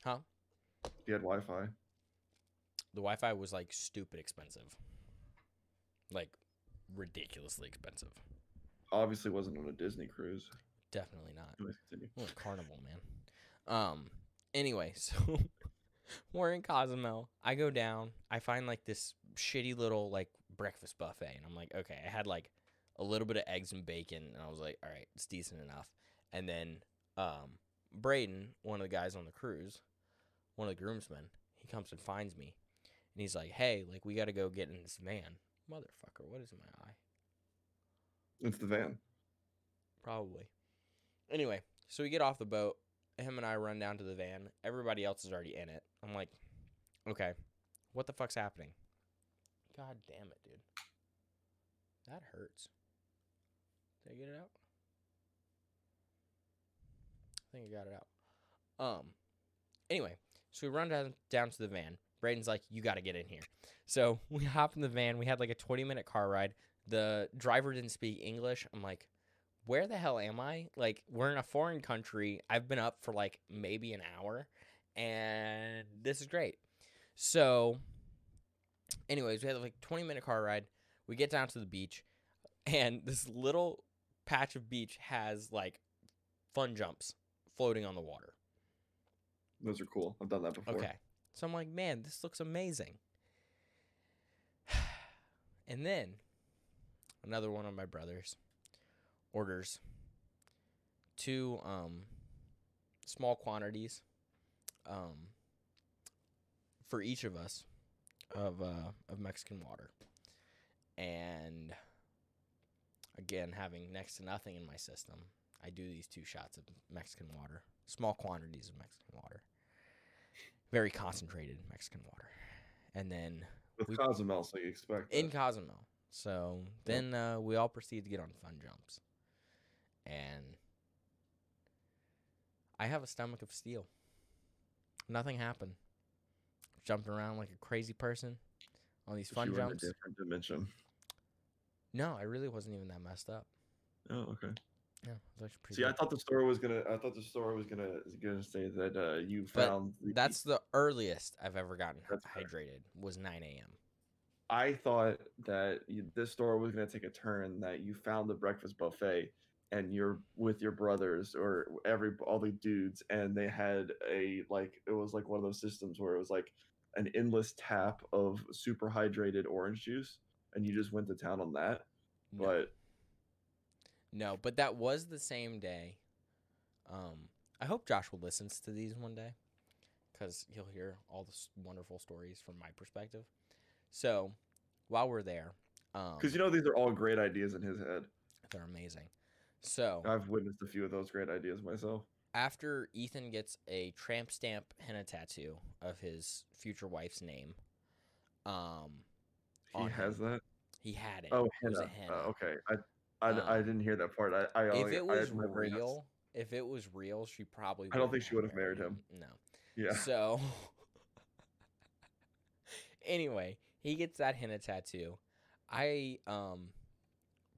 Huh? You had Wi-Fi. the Wi-Fi was like stupid expensive. like ridiculously expensive. Obviously, wasn't on a Disney cruise. Definitely not. Well, carnival, man. Um. Anyway, so we're in Cozumel. I go down. I find like this shitty little like breakfast buffet, and I'm like, okay. I had like a little bit of eggs and bacon, and I was like, all right, it's decent enough. And then, um, Braden, one of the guys on the cruise, one of the groomsmen, he comes and finds me, and he's like, hey, like we got to go get in this van, motherfucker. What is in my eye? It's the van. Probably. Anyway, so we get off the boat. Him and I run down to the van. Everybody else is already in it. I'm like, okay, what the fuck's happening? God damn it, dude. That hurts. Did I get it out? I think I got it out. Um. Anyway, so we run down down to the van. Braden's like, "You got to get in here." So we hop in the van. We had like a 20 minute car ride. The driver didn't speak English. I'm like, where the hell am I? Like, we're in a foreign country. I've been up for like maybe an hour, and this is great. So, anyways, we had like 20 minute car ride. We get down to the beach, and this little patch of beach has like fun jumps floating on the water. Those are cool. I've done that before. Okay. So I'm like, man, this looks amazing. and then another one of my brothers orders two um small quantities um for each of us of uh of Mexican water. And again, having next to nothing in my system, I do these two shots of Mexican water, small quantities of Mexican water very concentrated Mexican water. And then With We- Cozumel, so you expect in that. Cozumel. So then uh, we all proceed to get on fun jumps. And I have a stomach of steel. Nothing happened. Jumping around like a crazy person on these fun you were in a jumps. different dimension. No, I really wasn't even that messed up. Oh, okay. Yeah, it actually pretty See, I thought the story was gonna. I thought the story was gonna gonna say that uh, you But found. the- That's the earliest I've ever gotten hy- fair. hydrated was 9 a.m. I thought that you, this story was gonna take a turn that you found the breakfast buffet and you're with your brothers or every all the dudes and they had a like it was like one of those systems where it was like an endless tap of super hydrated orange juice and you just went to town on that. No. But No, but that was the same day. Um, I hope Joshua listens to these one day, because he'll hear all the wonderful stories from my perspective. So, while we're there, um, because you know these are all great ideas in his head. they're amazing. So I've witnessed a few of those great ideas myself. after Ethan gets a tramp stamp henna tattoo of his future wife's name, um, He has him. that. he had it. Oh, It henna. a henna. Uh, okay, I I, I Um, didn't hear that part. I I if only- it was real, if it was real, she probably. I don't think she would've married him. No. Yeah. So anyway, he gets that henna tattoo. I um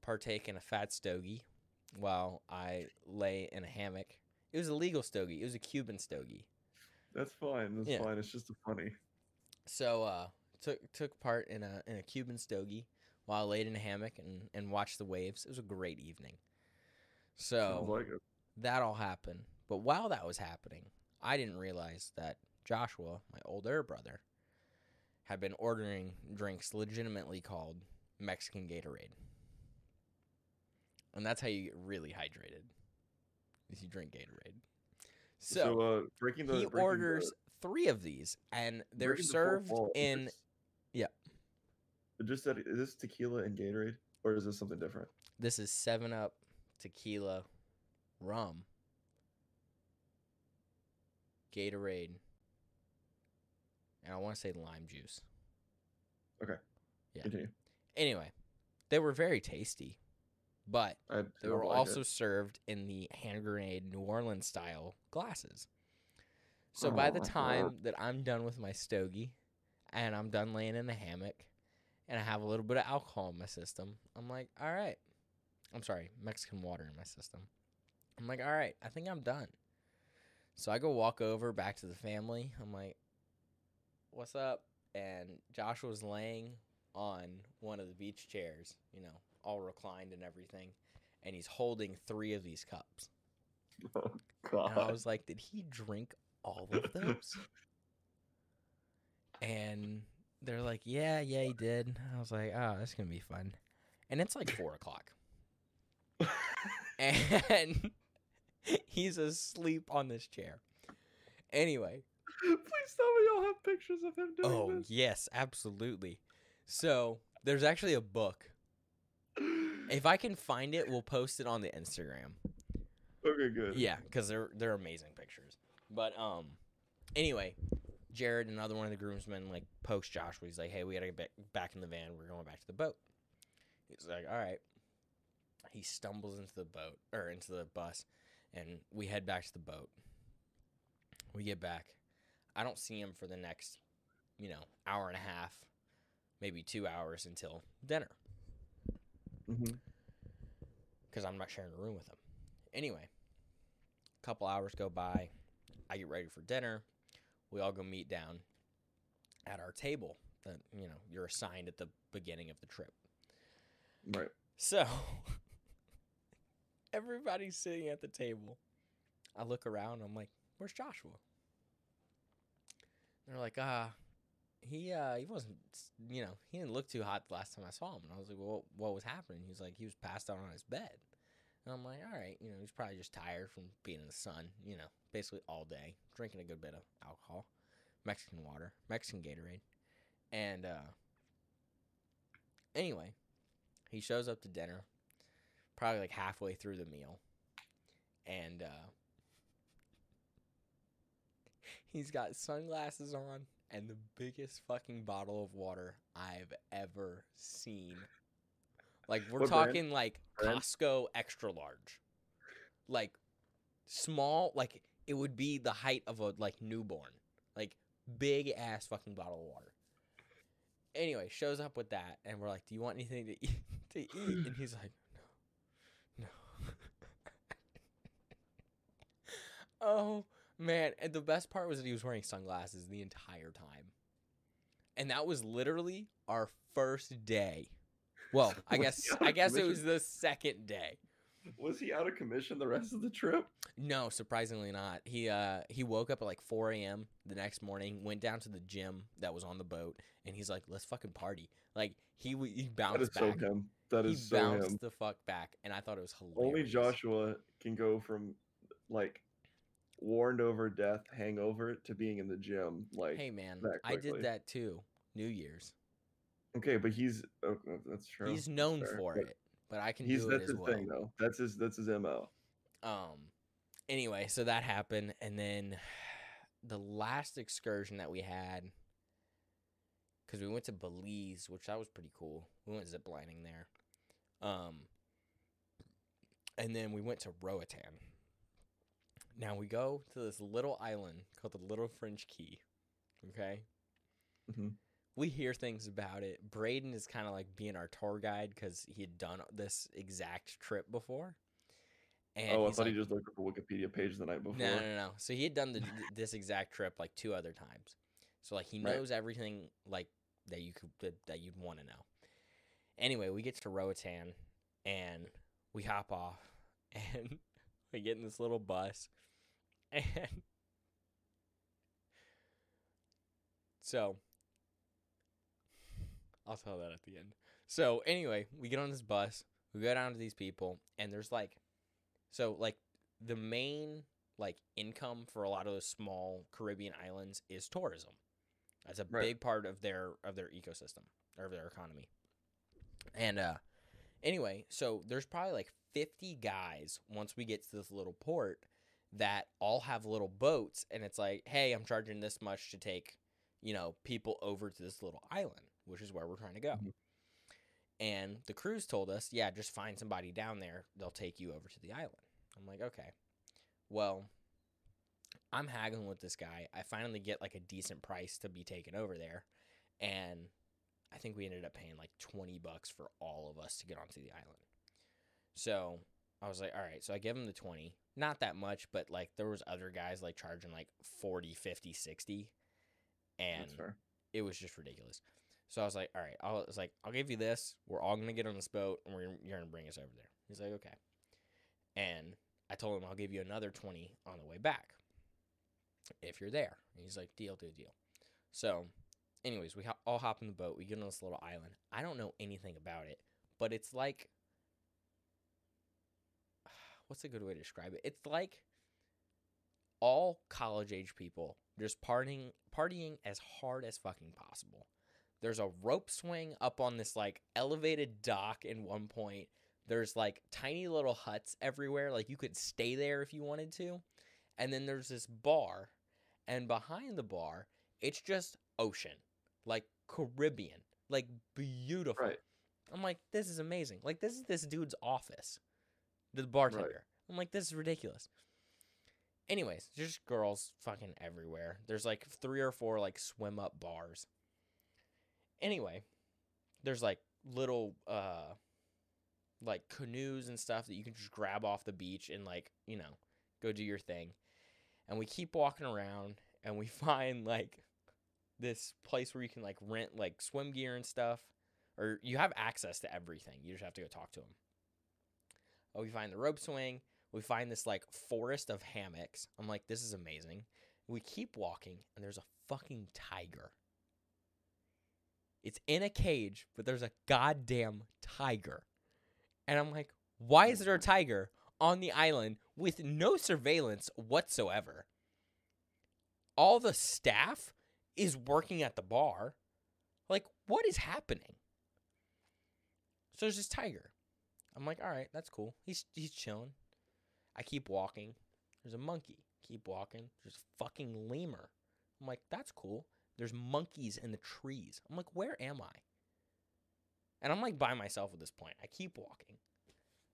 partake in a fat stogie while I lay in a hammock. It was a legal stogie. It was a Cuban stogie. That's fine. That's Yeah. fine. It's just funny. So uh took took part in a in a Cuban stogie while I laid in a hammock and, and watched the waves. It was a great evening. So like that all happened. But while that was happening, I didn't realize that Joshua, my older brother, had been ordering drinks legitimately called Mexican Gatorade. And that's how you get really hydrated. Is you drink Gatorade. So, So, uh, breaking the he breaking orders the, three of these and they're breaking the served in. Just that is this tequila and Gatorade, or is this something different? this is 7 Up tequila rum Gatorade and I want to say lime juice. Okay. Yeah. Continue. Anyway, they were very tasty, but I they were like also it. served in the hand grenade New Orleans style glasses. So oh by the Oh, time that I'm done with my stogie and I'm done laying in the hammock and I have a little bit of alcohol in my system, I'm like, all right. I'm sorry, Mexican water in my system. I'm like, all right, I think I'm done. So I go walk over back to the family. I'm like, what's up? And Joshua's laying on one of the beach chairs, you know, all reclined and everything, and he's holding three of these cups. Oh And I was like, did he drink all of those? and they're like, yeah, yeah, he did. I was like, oh, that's gonna be fun. And it's like four o'clock, and he's asleep on this chair. Anyway, Please tell me y'all have pictures of him doing oh this. yes, absolutely. So there's actually a book. If I can find it, we'll post it on the Instagram. okay, good. Yeah, because they're they're amazing pictures. But um, anyway, Jared, another one of the groomsmen, like pokes Joshua. He's like, "Hey, we gotta get back, in the van. We're going back to the boat." He's like, "All right." He stumbles into the boat or into the bus, and we head back to the boat. We get back. I don't see him for the next, you know, hour and a half, maybe two hours until dinner mm-hmm. because I'm not sharing a room with him. Anyway, a couple hours go by. I get ready for dinner. We all go meet down at our table that you know you're assigned at the beginning of the trip. Right. So everybody's sitting at the table. I look around. I'm like, "Where's Joshua?" They're like, "Ah, he uh he wasn't you know he didn't look too hot the last time I saw him." And I was like, "Well, what was happening?" He's like, "He was passed out on his bed." And I'm like, "All right, you know, he's probably just tired from being in the sun, you know, basically all day, drinking a good bit of alcohol, Mexican water, Mexican Gatorade." And uh anyway, he shows up to dinner, probably like halfway through the meal, and uh, he's got sunglasses on and the biggest fucking bottle of water I've ever seen. Like we're What brand? talking like Brand? Costco extra large, like small, like it would be the height of a like newborn, like big ass fucking bottle of water. Anyway, shows up with that, and we're like, "Do you want anything to eat?" To eat? And he's like, "No, no." oh man! And the best part was that he was wearing sunglasses the entire time, and that was literally our first day. Well, I guess I guess it was the second day. Was he out of commission the rest of the trip? No, surprisingly not. He uh he woke up at like 4 a.m. the next morning, went down to the gym that was on the boat, and he's like, "Let's fucking party!" Like he he That is bounced so back. him. That he is so bounced him. the fuck back, and I thought it was hilarious. Only Joshua can go from like warned over death hangover to being in the gym. Like Hey man, I did that too. New Year's. Okay, but he's oh, oh, that's true. He's known fair, for but it, but I can He's do it that's as his well. thing though. That's his that's his mo. Um. Anyway, so that happened, and then the last excursion that we had, because we went to Belize, which that was pretty cool. We went ziplining there. Um. And then we went to Roatan. Now we go to this little island called the Little French Key. Okay. Mhm. We hear things about it. Braden is kind of like being our tour guide because he had done this exact trip before. And oh, I thought like, he just looked at the Wikipedia page the night before. no, no, no. So he had done the, this exact trip like two other times. So like he Right. knows everything like that you could that, that you'd want to know. Anyway, we get to Roatan and we hop off and we get in this little bus and so I'll tell that at the end. So anyway, we get on this bus, we go down to these people, and there's like so like the main like income for a lot of those small Caribbean islands is tourism. That's a Right. big part of their of their ecosystem or of their economy. And uh anyway, so there's probably like 50 guys once we get to this little port that all have little boats and it's like, "Hey, I'm charging this much to take, you know, people over to this little island, which is where we're trying to go." Mhm. And the cruise told us, "Yeah, just find somebody down there. They'll take you over to the island." I'm like, "Okay." Well, I'm haggling with this guy. I finally get like a decent price to be taken over there. And I think we ended up paying like 20 bucks for all of us to get onto the island. So I was like, all right. So I give him the 20. Not that much, but like there was other guys like charging like 40, 50, 60. And it was just ridiculous. So I was like, all right, I was like, I'll give you this. We're all gonna get on this boat, and we're you're gonna bring us over there. He's like, okay. And I told him I'll give you another twenty on the way back if you're there. And he's like, deal, deal, deal. So, anyways, we all hop in the boat. We get on this little island. I don't know anything about it, but it's like, what's a good way to describe it? It's like all college age people just partying partying as hard as fucking possible. There's a rope swing up on this like elevated dock in one point. There's like tiny little huts everywhere like you could stay there if you wanted to. And then there's this bar and behind the bar it's just ocean. Like Caribbean. Like beautiful. Right. I'm like this is amazing. Like this is this dude's office. The bartender. I'm like this is ridiculous. Anyways, just girls fucking everywhere. There's like three or four like swim up bars. Anyway, there's like little uh like canoes and stuff that you can just grab off the beach and like, you know, go do your thing. And we keep walking around and we find like this place where you can like rent like swim gear and stuff or you have access to everything. You just have to go talk to them. Oh, we find the rope swing. We find this like forest of hammocks. I'm like, this is amazing. We keep walking, and there's a fucking tiger. It's in a cage, but there's a goddamn tiger. And I'm like, why is there a tiger on the island with no surveillance whatsoever? All the staff is working at the bar. Like, what is happening? So there's this tiger. I'm like, all right, that's cool. He's he's chilling. I keep walking. There's a monkey. Keep walking. There's a fucking lemur. I'm like, that's cool. There's monkeys in the trees. I'm like, where am I? And I'm like by myself at this point. I keep walking.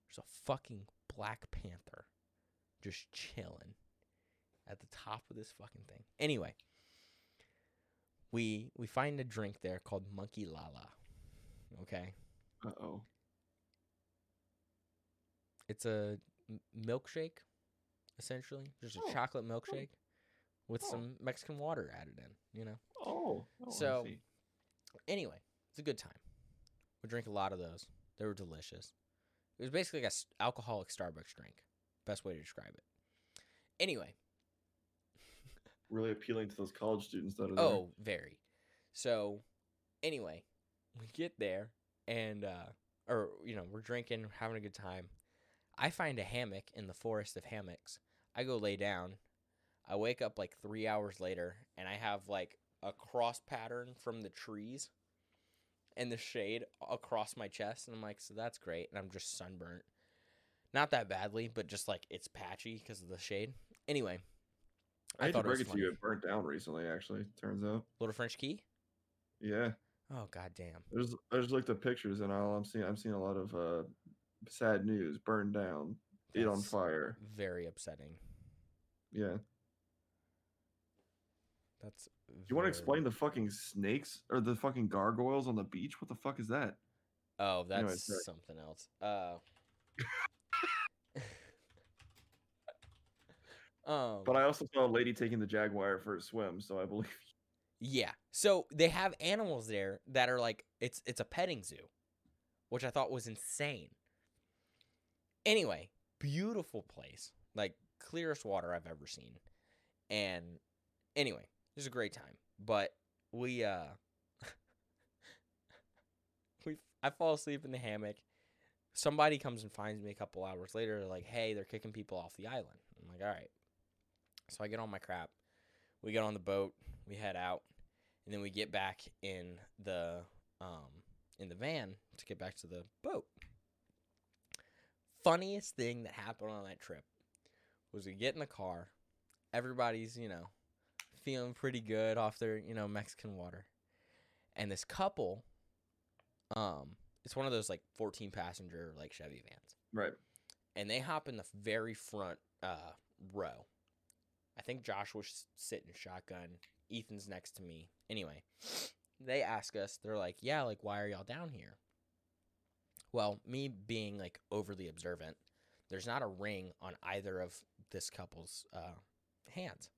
There's a fucking Black Panther just chilling at the top of this fucking thing. Anyway, we we find a drink there called Monkey Lala. Okay? Uh oh. It's a milkshake, essentially, just a Oh, chocolate milkshake with Oh. some Mexican water added in. You know. Oh. oh So-. Anyway, it's a good time. We drink a lot of those. They were delicious. It was basically like a s- alcoholic Starbucks drink. Best way to describe it. Anyway, really appealing to those college students that are there. oh, very. So, anyway, we get there and uh or you know, we're drinking, having a good time. I find a hammock in the forest of hammocks. I go lay down. I wake up like 3 hours later and I have like a cross pattern from the trees and the shade across my chest and I'm like, "So that's great." And I'm just sunburnt. Not that badly, but just like it's patchy because of the shade. Anyway, I to thought it break was it to you, it burnt down recently. Actually, turns out. Little French Key? Yeah, Oh goddamn. I just I just looked at pictures and all I'm seeing I'm seeing a lot of uh sad news, burned down, lit on fire. Very upsetting. Yeah. That's. You want to explain the fucking snakes or the fucking gargoyles on the beach? What the fuck is that? Oh, that's sorry. something else. Uh. um. But I also saw a lady taking the jaguar for a swim, so I believe. Yeah. So they have animals there that are like it's it's a petting zoo, which I thought was insane. Anyway, beautiful place. Like clearest water I've ever seen. And anyway, it was a great time. But we uh we I fall asleep in the hammock. Somebody comes and finds me a couple hours later. They're like, "Hey, they're kicking people off the island." I'm like, "All right." So I get on my crap. We get on the boat. We head out, and then we get back in the um in the van to get back to the boat. Funniest thing that happened on that trip was we get in the car. Everybody's you know feeling pretty good off their you know Mexican water, and this couple, um, it's one of those like 14 passenger like Chevy vans Right. and they hop in the very front uh, row. I think Josh was sitting shotgun. Ethan's next to me. Anyway, they ask us, they're like, Yeah, like, why are y'all down here? Well, me being like overly observant, there's not a ring on either of this couple's uh, hands.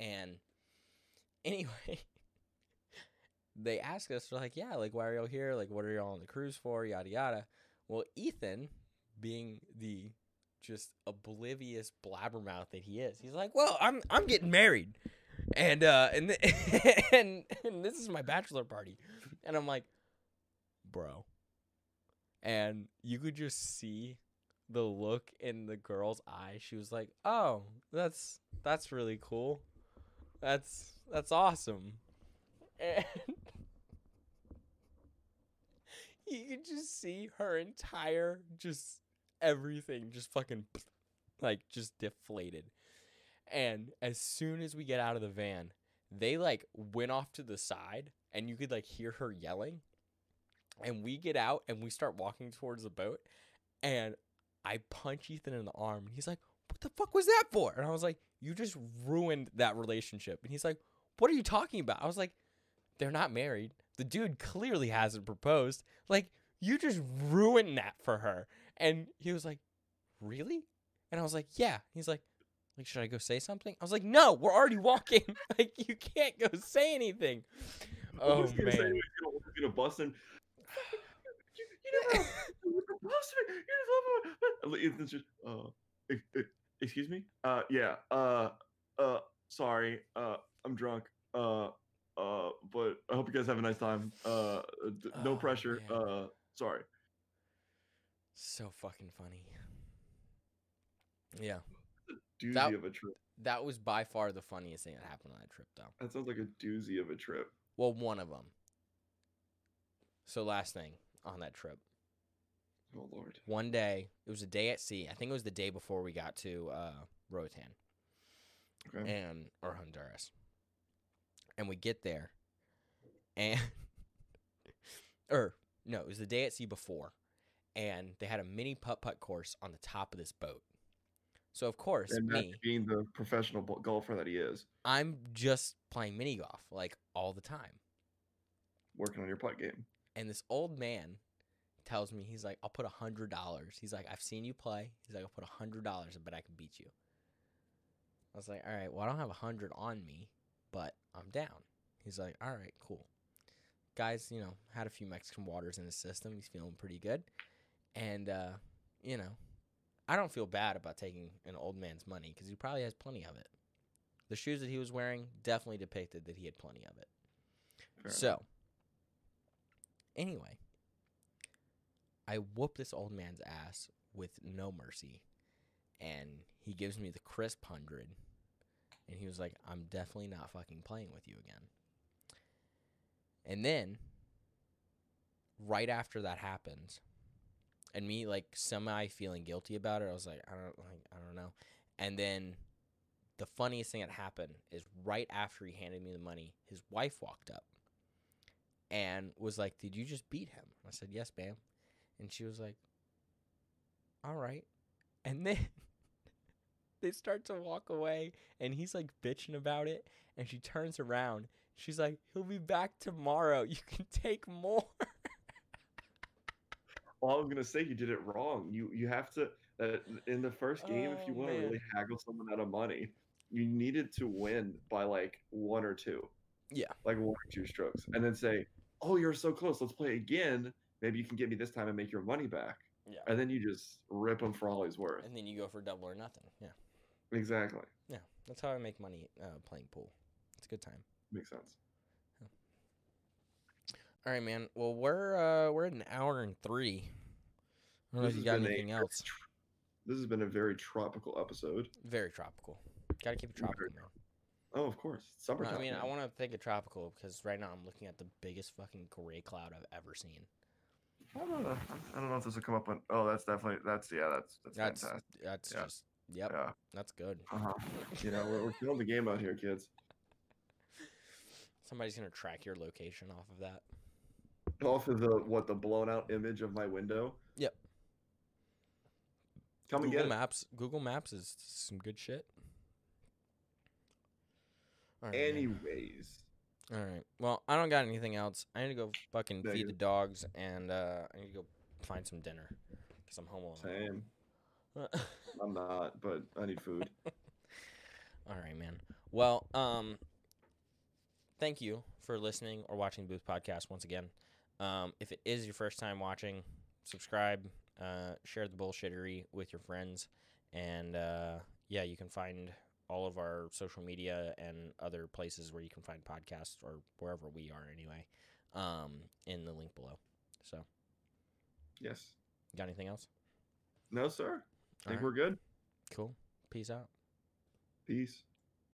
And anyway, they ask us, they're like, yeah, like, why are y'all here? Like, what are y'all on the cruise for? Yada, yada. Well, Ethan, being the just oblivious blabbermouth that he is, he's like, well, I'm, I'm getting married. And, uh, and, and, and this is my bachelor party. And I'm like, bro. And you could just see the look in the girl's eye. She was like, "Oh, that's that's really cool. That's that's awesome." And you could just see her entire just everything just fucking like just deflated. And as soon as we get out of the van, they like went off to the side and you could like hear her yelling. And we get out and we start walking towards the boat and I punch Ethan in the arm and he's like, What the fuck was that for? And I was like, You just ruined that relationship. And he's like, What are you talking about? I was like, They're not married. The dude clearly hasn't proposed. Like, you just ruined that for her. And he was like, Really? And I was like, Yeah. He's like, like, should I go say something? I was like, no, we're already walking. like, you can't go say anything. Oh say, man. you know, we're gonna bust him. You, you never you never busted me. You just uh, ex- ex- excuse me. Uh, yeah. Uh, uh, sorry. Uh, I'm drunk. Uh, uh, but I hope you guys have a nice time. Uh, d- no Oh, pressure. man. Uh, sorry. So fucking funny. Yeah. Doozy That- of a trip. That was by far the funniest thing that happened on that trip, though. That sounds like a doozy of a trip. Well, one of them. So, last thing on that trip. Oh lord. One day, it was a day at sea. I think it was the day before we got to uh, Roatan Okay. and or Honduras. And we get there, and or er, no, it was the day at sea before, and they had a mini putt putt course on the top of this boat. So of course, and me, being the professional golfer that he is, I'm just playing mini golf like all the time. working on your putt game. And this old man tells me, he's like, I'll put a hundred dollars. He's like, I've seen you play. He's like, I'll put a hundred dollars, but I can beat you. I was like, all right, well, I don't have a hundred on me, but I'm down. He's like, all right, cool. Guys, you know, had a few Mexican waters in his system. He's feeling pretty good. And, uh, you know, I don't feel bad about taking an old man's money because he probably has plenty of it. The shoes that he was wearing definitely depicted that he had plenty of it. Enough. So, anyway, I whoop this old man's ass with no mercy, and he gives me the crisp hundred, and he was like, "I'm definitely not fucking playing with you again." And then, right after that happens, and me like semi feeling guilty about it, I was like, "I don't like, I don't know," and then. The funniest thing that happened is right after he handed me the money, his wife walked up and was like, Did you just beat him? I said, Yes, ma'am. And she was like, All right. And then they start to walk away, and he's like bitching about it. And she turns around. She's like, He'll be back tomorrow. You can take more. Well, I was gonna say you did it wrong. You you have to uh, in the first game if you Oh, want to really haggle someone out of money, you needed to win by like one or two. Yeah. Like one or two strokes, and then say, "Oh, you're so close. Let's play again. Maybe you can get me this time and make your money back." Yeah. And then you just rip him for all he's worth. And then you go for double or nothing. Yeah. Exactly. Yeah. That's how I make money uh, playing pool. It's a good time. Makes sense. All right, man. Well, we're uh, we're at an hour and three. I don't know if This you has got been a anything very else. tr- This has been a very tropical episode. Very tropical. Got to keep it tropical, man. Oh, of course. No, Summertime. I mean, I want to think of tropical because right now I'm looking at the biggest fucking gray cloud I've ever seen. I don't know. I don't know if this will come up on. Oh, that's definitely that's yeah. That's that's, That's fantastic. that's Yeah. just yep, Yeah. that's good. Uh-huh. You know, we're, we're killing the game out here, kids. Somebody's gonna track your location off of that. Off of the what the blown out image of my window. Yep. Come and Google it. Maps. Google Maps is some good shit. All right, man. Anyways, All right. Well, I don't got anything else. I need to go fucking Yeah, feed the dogs and uh, I need to go find some dinner because I'm home alone. same. I'm not, but I need food. All right, man. Well, um, thank you for listening or watching the Booth Podcast once again. Um, if it is your first time watching, subscribe, uh, share the bullshittery with your friends, and uh, yeah, you can find all of our social media and other places where you can find podcasts or wherever we are anyway um, in the link below. So, Yes. got anything else? No, sir. I think Alright. we're good. Cool. Peace out. Peace.